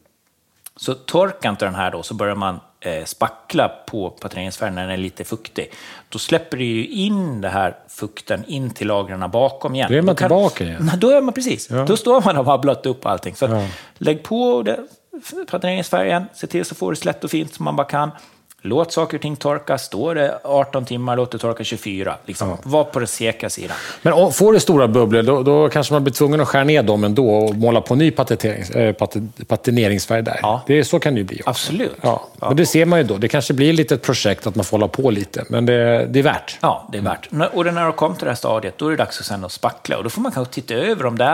Så torkar inte den här då, så börjar man eh, spackla på patrineringsfärgen när den är lite fuktig. Då släpper det ju in det här fukten in till lagren bakom igen. Då är man Då kan- tillbaka igen. Då är man precis. Då står man och har blött upp allting. Så Ja. lägg på det, patrineringsfärgen, se till så får det slätt och fint som man bara kan. Låt saker och ting torka. Står det 18 timmar, låt det torka 24. Liksom. Var på den säkra sidan. Men får det stora bubblor, då, då kanske man blir tvungen att skära ner dem ändå och måla på ny äh, patineringsfärg där. Ja. Det, så kan det ju bli. också. Absolut. Ja. Men det ser man ju då. Det kanske blir lite ett projekt att man får hålla på lite, men det, det är värt. Ja, det är värt. När- Och när du kommer till det här stadiet, då är det dags att sen att spackla. Och då får man kanske titta över om det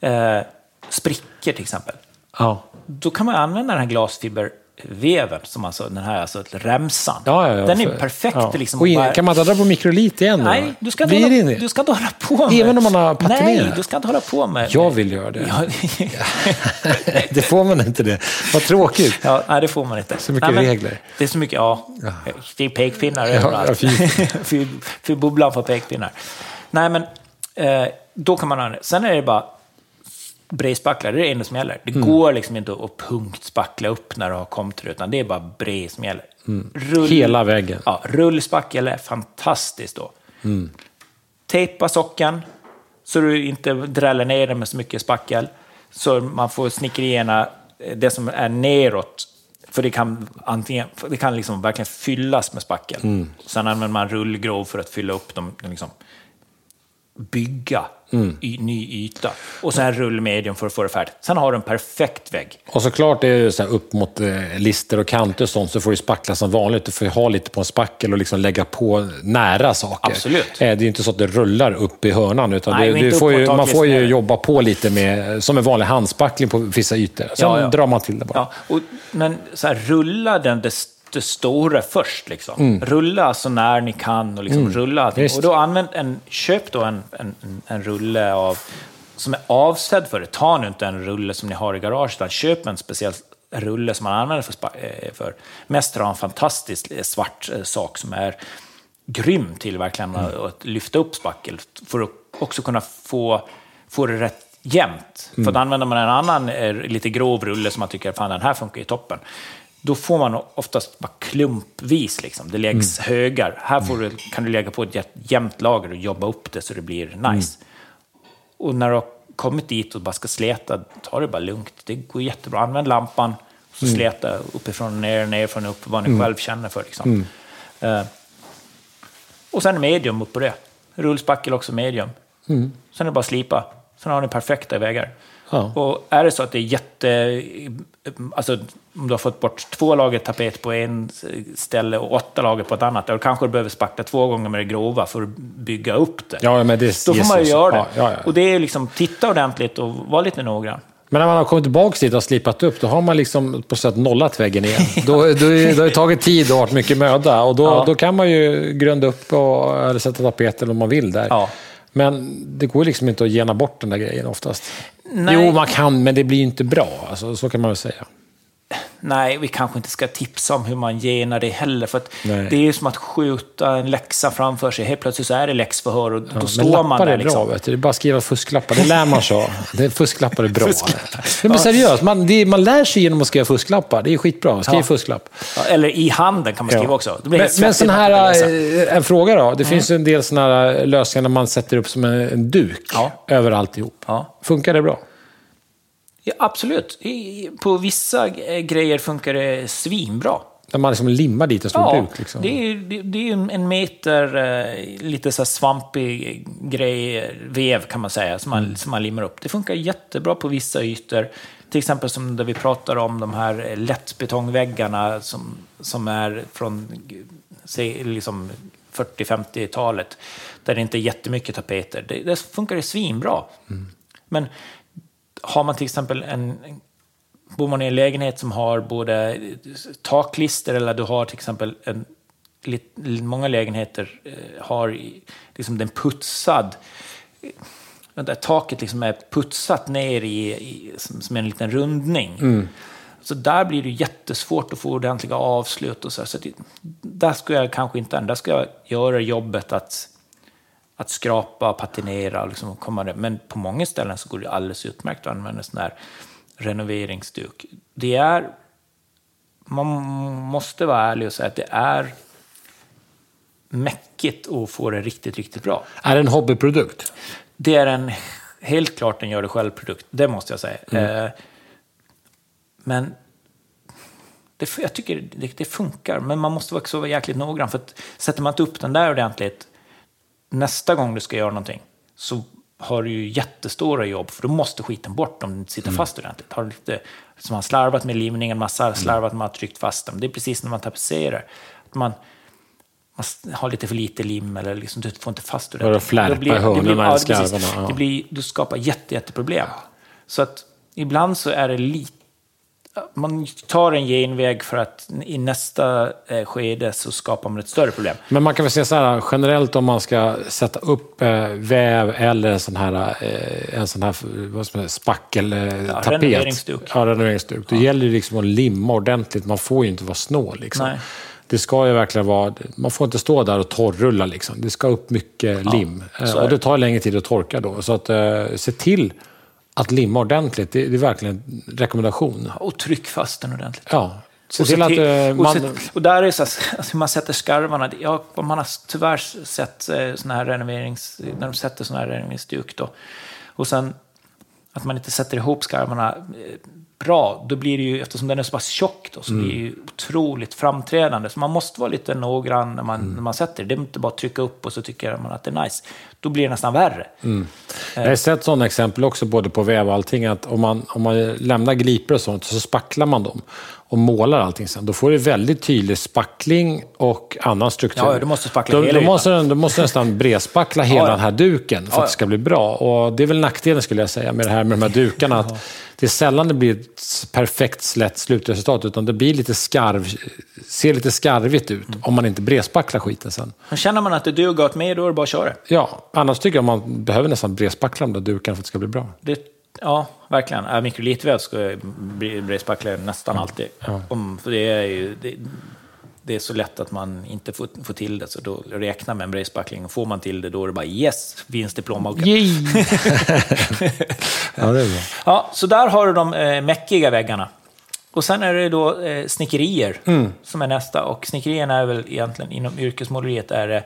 är eh, sprickor till exempel. Ja. Då kan man använda den här glasfiberveven, som alltså den här alltså remsan. Ja, ja, ja. Den är För- perfekt. ja. Liksom, Och in, bara- kan man dra på mikrolit igen då? Nej, du ska, inte hålla, inne? du ska inte hålla på med... Även om man har patinerat? Nej, du ska inte hålla på med... Jag vill göra det. Ja, det får man inte det. Vad tråkigt. ja, nej, det får man inte. Så mycket nej, men regler. Det är så mycket, ja. Det är pekpinnar ja, överallt. fy. för, för bubblan får pekpinnar. Nej, men eh, då kan man ha det. Sen är det bara bredspackla, det är det enda som gäller. Det Mm. går liksom inte att punktspackla upp när du har det, utan det är bara bred som gäller. Rull, Mm. Hela väggen. Ja, rullspackel är fantastiskt då. Mm. Tejpa socken så du inte dräller ner den med så mycket spackel. Så man får snickerierna, eh, det som är neråt, för det kan, antingen, det kan liksom verkligen fyllas med spackel. Mm. Sen använder man rullgrov för att fylla upp dem, liksom, bygga Mm. y, ny yta. Och sen rullmedium för att få det färdigt. Sen har du en perfekt vägg. Och såklart är det så här upp mot eh, lister och kanter och sånt så får du spackla som vanligt. Du får ha lite på en spackel och liksom lägga på nära saker. Absolut. Eh, det är ju inte så att det rullar upp i hörnan. Utan Nej, det, inte får ju, man får ju jobba på lite med, som en vanlig handspackling på vissa ytor. Sen Ja, ja. drar man till det bara. Ja, och, men så här, rulla den det, det stora först. Liksom. Rulla så när ni kan och liksom rulla allting. Och då använd en, köp då en, en, en- rulle av, som är avsedd för det. Ta nu inte en rulle som ni har i garaget, utan köp en speciell rulle som man använder för, eh, för. Mäster har en fantastisk eh, svart eh, sak som är grym till verkligen att- att lyfta upp spackel för att också kunna få, få det rätt jämnt. För då använder man en annan lite grov rulle som man tycker fan den här funkar i toppen. Då får man oftast bara klumpvis, liksom. det läggs högar. Här får du, kan du lägga på ett jä- jämnt lager och jobba upp det så det blir nice. Och när du har kommit dit och bara ska släta, ta det bara lugnt. Det går jättebra. Använd lampan, så släta uppifrån och ner, nerifrån och upp, vad ni själv känner för. Liksom. Eh, och sen medium upp på det. Rullspackel också medium. Sen är det bara att slipa. Sen har ni perfekta vägar. Ja. Och är det så att det är jätte... Alltså, om du har fått bort två lager tapet på en ställe och åtta lager på ett annat, då kanske du behöver spackla två gånger med det grova för att bygga upp det. Ja, men det Då får man ju göra det. Ja, ja, ja. Och det är liksom, titta ordentligt och var lite noggrann. Men när man har kommit tillbaka dit och slipat upp, då har man liksom på sätt nollat väggen igen. då, då, då har det tagit tid och varit mycket möda. Och då, då kan man ju grunda upp och, eller sätta tapeten om man vill där. Ja. Men det går liksom inte att gena bort den där grejen oftast. Nej. Jo, man kan, men det blir ju inte bra. Alltså, så kan man väl säga. Nej, vi kanske inte ska tipsa om hur man genar det heller. För det är ju som att skjuta en läxa framför sig. Helt plötsligt så är det läxförhör och då Men står man där. är bra, Liksom. vet du. Det är bara att skriva fusklappar. Det lär man sig av. Det- Fusklappar är bra. Ja, men seriöst, man, det, man lär sig genom att skriva fusklappar. Det är skitbra. Skriv Ja. fusklapp. Ja, Eller i handen kan man skriva Ja. också. Men, men sån här, eh, en fråga då. Det finns ju en del såna här lösningar när man sätter upp som en, en duk Ja. över alltihop. Ja. Funkar det bra? Ja, absolut. I, på vissa eh, grejer funkar det svinbra. När man liksom limmar dit en stor Ja, duk? Liksom. det är det, det är en meter eh, lite så svampig grej, vev kan man säga, som man, Mm. som man limmar upp. Det funkar jättebra på vissa ytor. Till exempel som där vi pratar om de här eh, lättbetongväggarna som, som är från säg, liksom 40-50-talet. Där det inte är jättemycket tapeter. Det, det funkar det svinbra. Mm. Men har man till exempel en, bor man i en lägenhet som har både taklister eller du har till exempel en, många lägenheter eh, har liksom den putsad, där taket liksom är putsat ner i, i som, som en liten rundning. Så där blir det jättesvårt att få ordentliga avslut och så. så det, där ska jag kanske inte där ska jag göra jobbet att att skrapa, patinera och liksom komma det. Men på många ställen så går det alldeles utmärkt att använda sån här renoveringsduk. Det är... Man måste vara ärlig och säga att det är mäckigt att få det riktigt, riktigt bra. Är det en hobbyprodukt? Det är en, helt klart en gör det måste jag säga. Eh, men det, jag tycker det, det funkar, men man måste också vara jäkligt noggrann. För att sätter man inte upp den där ordentligt, nästa gång du ska göra någonting, så har du ju jättestora jobb, för då måste skiten bort om den inte sitter fast ordentligt. Har du lite, som man slarvat med limningen, massa slarvat med att tryckt fast den. Det är precis när man tapetserar. Att man, man har lite för lite lim eller liksom, du får inte fast ordentligt. flärpa Då blir- det hörnorna blir- i ja, precis. skarvarna. Det blir, du skapar jätte, jätteproblem. Så att ibland så är det lite... Man tar en genväg för att i nästa eh, skede så skapar man ett större problem. Men man kan väl säga så här, generellt om man ska sätta upp eh, väv eller en sån här, eh, en sån här vad man säga, spackeltapet. renoveringsduk. Ja, renoveringsduk. Då gäller det liksom att limma ordentligt. Man får ju inte vara snål. Liksom. Nej. Det ska ju verkligen vara, man får inte stå där och torrulla. Liksom. Det ska upp mycket lim. Så är och det. tar längre tid att torka då. Så att, se till att limma ordentligt. Det, det är verkligen en rekommendation. Och tryck fast den ordentligt. Ja. Se Och, till att till, eh, och, man... se, och där är så här, alltså hur man sätter skarvarna. Ja, man har tyvärr sett eh, såna här renoverings... När de sätter såna här renoveringsduk då. Och sen att man inte sätter ihop skarvarna eh, bra. Då blir det ju, eftersom den är så pass tjock då, så blir det ju otroligt framträdande. Så man måste vara lite noggrann när man, när man sätter det. Det är inte bara att trycka upp och så tycker man att det är nice. Då blir det nästan värre. Jag har sett sådana exempel också, både på väv och allting, att om man, om man lämnar glipor och sånt, så spacklar man dem och målar allting sen. Då får du väldigt tydlig spackling och annan struktur. Ja, du måste spackla då, hela då måste, du- måste nästan bredspackla hela Ja, ja. den här duken för Ja, att det ska bli bra. Och det är väl nackdelen, skulle jag säga, med det här med de här dukarna. Att det är sällan det blir ett perfekt slätt slutresultat, utan det blir lite skarv, ser lite skarvigt ut om man inte bredspacklar skiten sen. Men känner man att det duger åt mig, då är det bara att köra. Ja, annars tycker jag man behöver nästan bredspackla de där dukarna för att det ska bli bra. Det, ja, verkligen. Äh, mikrolitväv ska jag bli- bredspackla nästan alltid. Om, för det är ju... Det, det är så lätt att man inte får, får till det, så då räkna med en bredspackling. Och får man till det, då är det bara yes, vinst i plånboken. Ja, det är bra. Ja, så där har du de eh, mäckiga väggarna. Och sen är det då eh, snickerier som är nästa. Och snickerierna är väl egentligen inom yrkesmåleriet är det,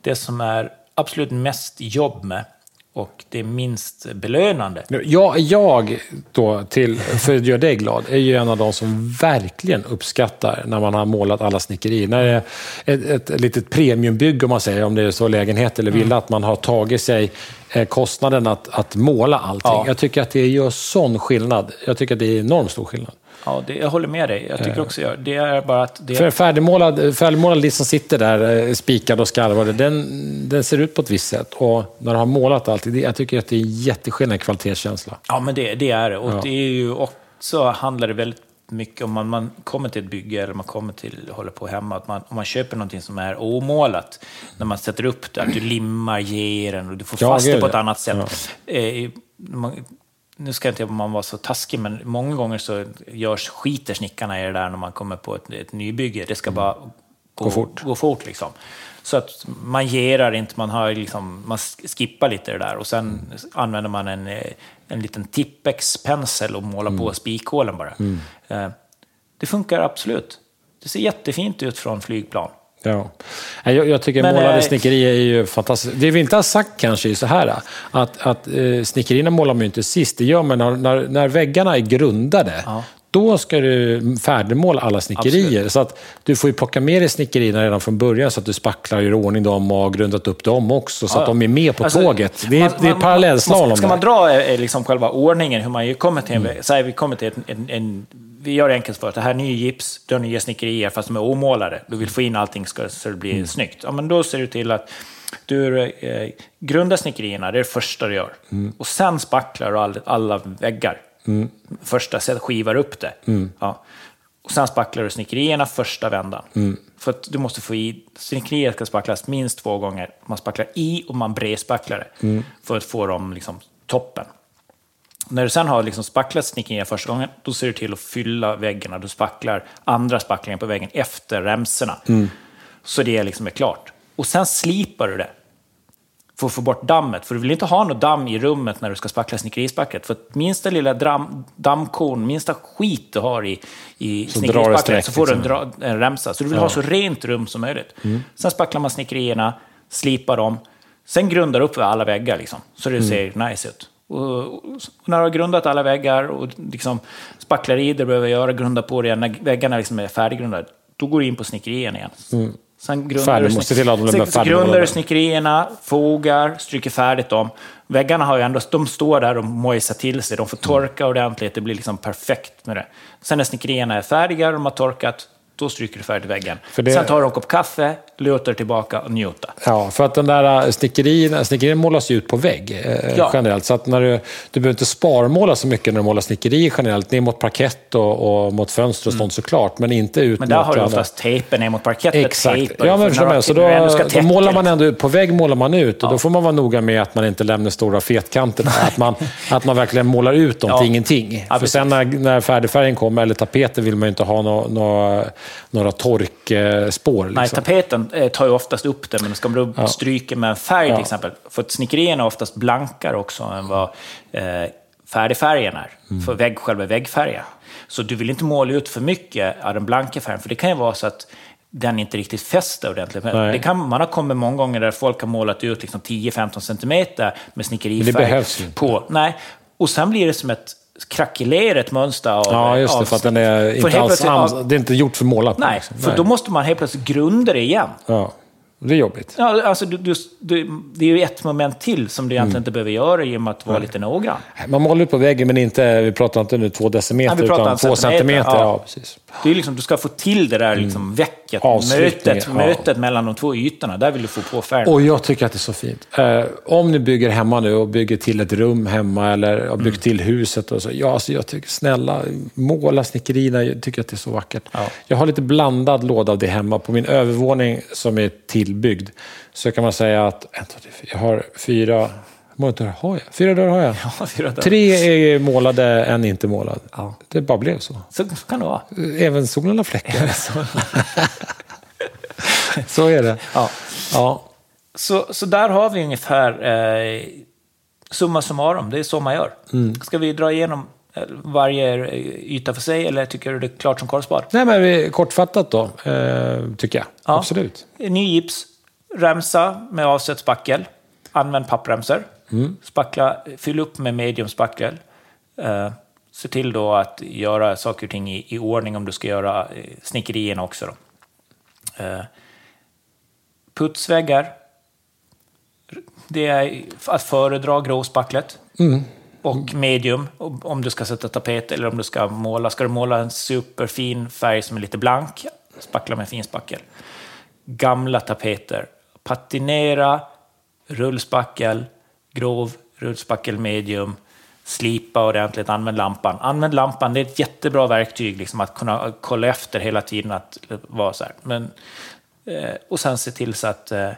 det som är absolut mest jobb med och det minst belönande. Jag, jag då, till, för att göra dig glad, är ju en av de som verkligen uppskattar när man har målat alla snickerier. När det är ett, ett litet premiumbygge, om man säger, om det är så lägenhet eller villa, att man har tagit sig eh, kostnaden att, att måla allting. Ja. Jag tycker att det gör sån skillnad. Jag tycker att det är enormt stor skillnad. Ja, det, jag håller med dig. Jag tycker också jag, det är bara att det, För färdigmålad, färdigmålad list som sitter där, eh, spikad och skarvad, den, den ser ut på ett visst sätt. Och när du har målat allt, det, jag tycker att det är jätteskillnad i kvalitetskänsla. Ja, men det, det är det. Och Ja. det är ju också handlar det väldigt mycket om man, man kommer till ett bygge eller man kommer till, håller på hemma, att man, om man köper någonting som är omålat, när man sätter upp det, att du limmar geren och du får Ja, fast det på ett ja. annat sätt. Eh, man, nu ska jag inte man vara så taskig, men många gånger så görs, skiter snickarna i det där när man kommer på ett, ett nybygge. Det ska bara gå, Gå fort. Gå fort liksom. Så att man gerar inte, man, har liksom, man skippar lite det där och sen använder man en, eh, en liten Tippex-pensel och målar på spikhålen bara. Eh, Det funkar absolut. Det ser jättefint ut från flygplan. Ja. Jag, jag tycker Men, målade eh, snickerier är ju fantastiskt. Det vi inte har sagt kanske är så här, att, att eh, snickerierna målar man ju inte sist. Det gör man när, när, när väggarna är grundade. Ja. Då ska du färdigmåla alla snickerier. Absolut. Så att du får ju plocka med dig snickerierna redan från början så att du spacklar gör ordning dem och har grundat upp dem också. Så Ja, att de är med på Alltså, tåget. Det är, man- det är parallellslalom. Ska man dra eh, liksom själva ordningen, hur man kommer till en Mm. Säg vi kommer till en, en, en vi gör det enkelt för att det här är ny gips, du har nya snickerier fast de är omålade. Du vill få in allting ska, så det blir Mm. snyggt. Ja, men då ser du till att du eh, grundar snickerierna, det är det första du gör. Mm. Och sen spacklar du all, alla väggar. Första, sätt skivar upp det. Mm. Ja. Och sen spacklar du snickerierna första vändan. Mm. För att du måste få i, snickeriet ska spacklas minst två gånger. Man spacklar i och man bredspacklar det. Mm. För att få dem liksom toppen. När du sen har liksom spacklat snickeriet första gången, då ser du till att fylla väggarna. Du spacklar andra spacklingen på väggen efter remsorna. Så det liksom är klart. Och sen slipar du det. För att få bort dammet. För du vill inte ha något damm i rummet när du ska spackla snickerispackel. För att minsta lilla dram, dammkorn, minsta skit du har i, i Så så får du en, liksom. dra, en remsa. Så du vill ha så rent rum som möjligt. Sen spacklar man snickerierna, slipar dem. Sen grundar upp alla väggar liksom, så det ser nice ut. Och, och, när du har grundat alla väggar och liksom spacklar i det du behöver göra, grunda på det, när väggarna liksom är färdiggrundade, då går du in på snickerierna igen. Sen du, måste till att de sen, du snickerierna, fogar, stryker färdigt dem. Väggarna har ju ändå, de står där och mojsar till sig, de får torka ordentligt, det blir liksom perfekt med det. Sen när snickerierna är färdiga, de har torkat, då stryker du färdigt väggen. För det- Sen tar du en kopp kaffe, lutar tillbaka och njuta. Ja, för att den där äh, snickerierna, snickerierna målas ju ut på vägg eh, Ja. generellt. Så att när du, du behöver inte sparmåla så mycket när du målar snickerier generellt. Ner mot parkett och, och mot fönster och sånt såklart, men inte ut Mm. Men där mot har du andra. oftast tejpen ner mot parketten. Exakt. Ja, men för förstår du- Så då, då målar man ändå ut, på vägg målar man ut. Och då får man vara noga med att man inte lämnar stora fetkanter. att, man, att man verkligen målar ut dem Ja. till ingenting. Ja, För sen när, när färdigfärgen kommer, eller tapeten, vill man ju inte ha nå, nå, några torkspår. Liksom. Nej, tapeten eh, tar ju oftast upp det, men ska man då stryka med en färg till exempel. För att snickerierna är oftast blankare också än vad eh, färdigfärgen är. Mm. För vägg, själva väggfärgen. Så du vill inte måla ut för mycket av den blanka färgen, för det kan ju vara så att den inte riktigt fäster ordentligt. Nej. Det kan, man har kommit många gånger där folk har målat ut liksom 10-15 centimeter med snickerifärg. Men det behövs ju inte. På. Nej. Och sen blir det som ett krackelerat mönster av Ja, just det. av För att den är inte alls, ans- det är inte gjort för målat. Nej, liksom. för då måste man helt plötsligt grunda det igen. Ja, det är jobbigt. Ja, alltså, du, du, du, det är ju ett moment till som du Mm. egentligen inte behöver göra med att vara lite noggrann. Man målar ut på väggen, men inte, vi pratar inte nu två decimeter, Nej, utan två centimeter, centimeter. ja. Ja. precis. Det är liksom, du ska få till det där liksom, väcket, Mm. Avslutningen, mötet, ja. mötet mellan de två ytorna. Där vill du få på färgen. Och jag tycker att det är så fint. Eh, om ni bygger hemma nu och bygger till ett rum hemma eller har byggt Mm. till huset och så. Ja, alltså jag tycker snälla, måla snickerierna. Jag tycker att det är så vackert. Ja. Jag har lite blandad låda av det hemma. På min övervåning som är tillbyggd så kan man säga att jag har fyra... Många dörrar har jag? Fyra dörrar har jag. Ja, fyra dörrar. Tre är målade, en inte målad. Ja. Det bara blev så. Så kan det vara. Även solen har fläckar. så är det. Ja. Ja. Så, så där har vi ungefär eh, summa summarum. Det är så man gör. Mm. Ska vi dra igenom eh, varje eh, yta för sig eller tycker du det är klart som korvspad? Nej, men kortfattat då, eh, tycker jag. Ja. Absolut. Ny gips, remsa med avsett spackel. Använd pappremsor. Spackla, fyll upp med medium spackel. Eh, se till då att göra saker och ting i, i ordning om du ska göra eh, snickerierna också. Då. Eh, putsväggar. Det är att föredra gråspacklet. Och medium, om om du ska sätta tapet eller om du ska måla. Ska du måla en superfin färg som är lite blank, spackla med fin spackel. Gamla tapeter, patinera, rullspackel, grov, rullspackel medium, slipa ordentligt, använd lampan. Använd lampan, det är ett jättebra verktyg liksom, att kunna kolla efter hela tiden att vara så här. Men, eh, och sen se till så att eh,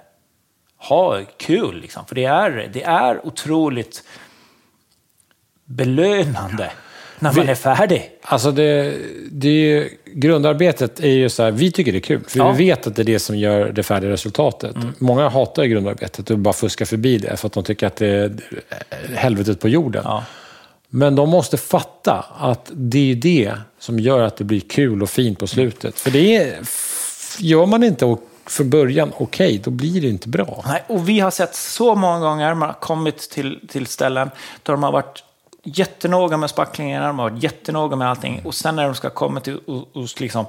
ha kul, liksom. för det är, det är otroligt belönande när man är färdig. Alltså det, det är ju, grundarbetet är ju så här, vi tycker det är kul. För Ja. vi vet att det är det som gör det färdiga resultatet. Många hatar grundarbetet och bara fuskar förbi det för att de tycker att det är helvetet på jorden. Ja. Men de måste fatta att det är det som gör att det blir kul och fint på slutet. För det är, gör man inte från början okej, då blir det inte bra. Nej, och vi har sett så många gånger, man har kommit till, till ställen där de har varit jättenoga med spacklingarna, de har varit jättenoga med allting. Och sen när de ska komma till, och, och liksom,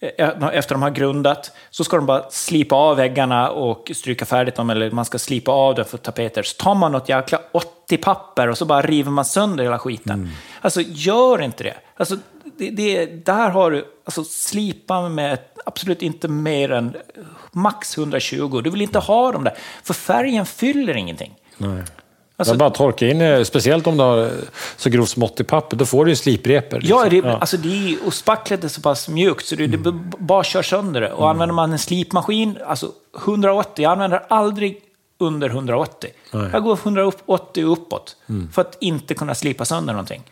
eh, efter de har grundat, så ska de bara slipa av väggarna och stryka färdigt dem, eller man ska slipa av det för tapeter. Så tar man något jäkla 80-papper och så bara river man sönder hela skiten. Alltså, gör inte det. Alltså, det, det, där har du, alltså slipa med absolut inte mer än max 120. Du vill inte ha dem där, för färgen fyller ingenting. Nej. Alltså- bara torka in det, speciellt om du har så grovt smått i papper, då får du ju sliprepor. Ja, liksom. det, Alltså det är, och spacklet är så pass mjukt så det, det b- bara kör sönder det. Och använder man en slipmaskin, alltså 180, jag använder aldrig under 180. Nej. Jag går 180 och uppåt för att inte kunna slipa sönder någonting.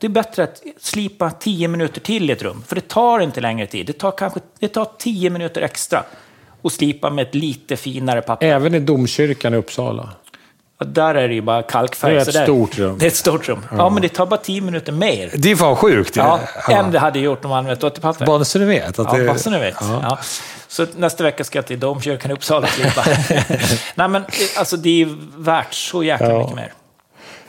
Det är bättre att slipa 10 minuter till i ett rum, för det tar inte längre tid. Det tar kanske det tar 10 minuter extra och slipa med ett lite finare papper. Även i domkyrkan i Uppsala. Och där är det ju bara kalkfärg. Det är ett där- stort rum. Det är ett stort rum. Ja, men det tar bara tio minuter mer. Det är fan sjukt. Ja, Ja. än det hade gjort om man använt återpapper. Bara så du vet. Att Ja, bara så ni vet. Ja. Ja. Så nästa vecka ska jag till domkyrkan i Uppsala och klippa. Nej, men alltså det är värt så jäkla Ja. mycket mer.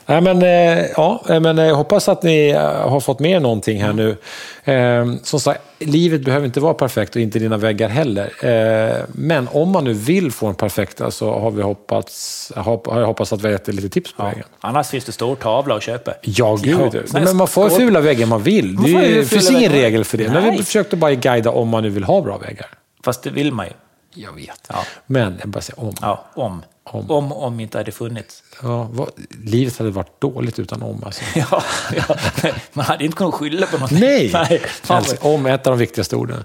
Nej, men, eh, ja, eh, men jag hoppas att ni eh, har fått med någonting här nu. Eh, som sagt, livet behöver inte vara perfekt och inte dina väggar heller. Eh, men om man nu vill få en perfekta så har, vi hoppats, har, jag hoppats att vi har gett er lite tips på vägen. Annars finns det stor tavla att köpa. Ja, gud. Ja. Men man får fula väggar man vill. Man Det, det finns ingen väggar- regel för det. Men Nej. vi försökte bara guida om man nu vill ha bra väggar. Fast det vill man ju. Jag vet. Ja. Men jag bara säger om. Ja, om. Om. Om, om, inte hade funnits. Ja, vad, livet hade varit dåligt utan om. Alltså. Ja, ja. Man hade inte kunnat skylla på någonting. Nej! Nej Alltså, om är ett av de viktigaste orden.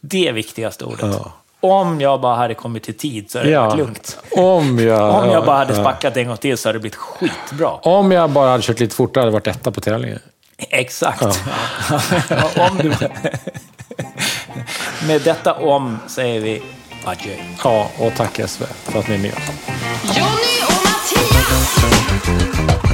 det viktigaste ordet. Ja. Om jag bara hade kommit i tid så hade det Ja. varit lugnt. Om jag, Om jag bara hade spackat en gång till så hade det blivit skitbra. Om jag bara hade kört lite fortare hade det varit etta på tävlingen. Exakt. Om du... Med detta om säger vi adjö. Ja, och tack SV för att ni är med oss. Jonny och Mattias!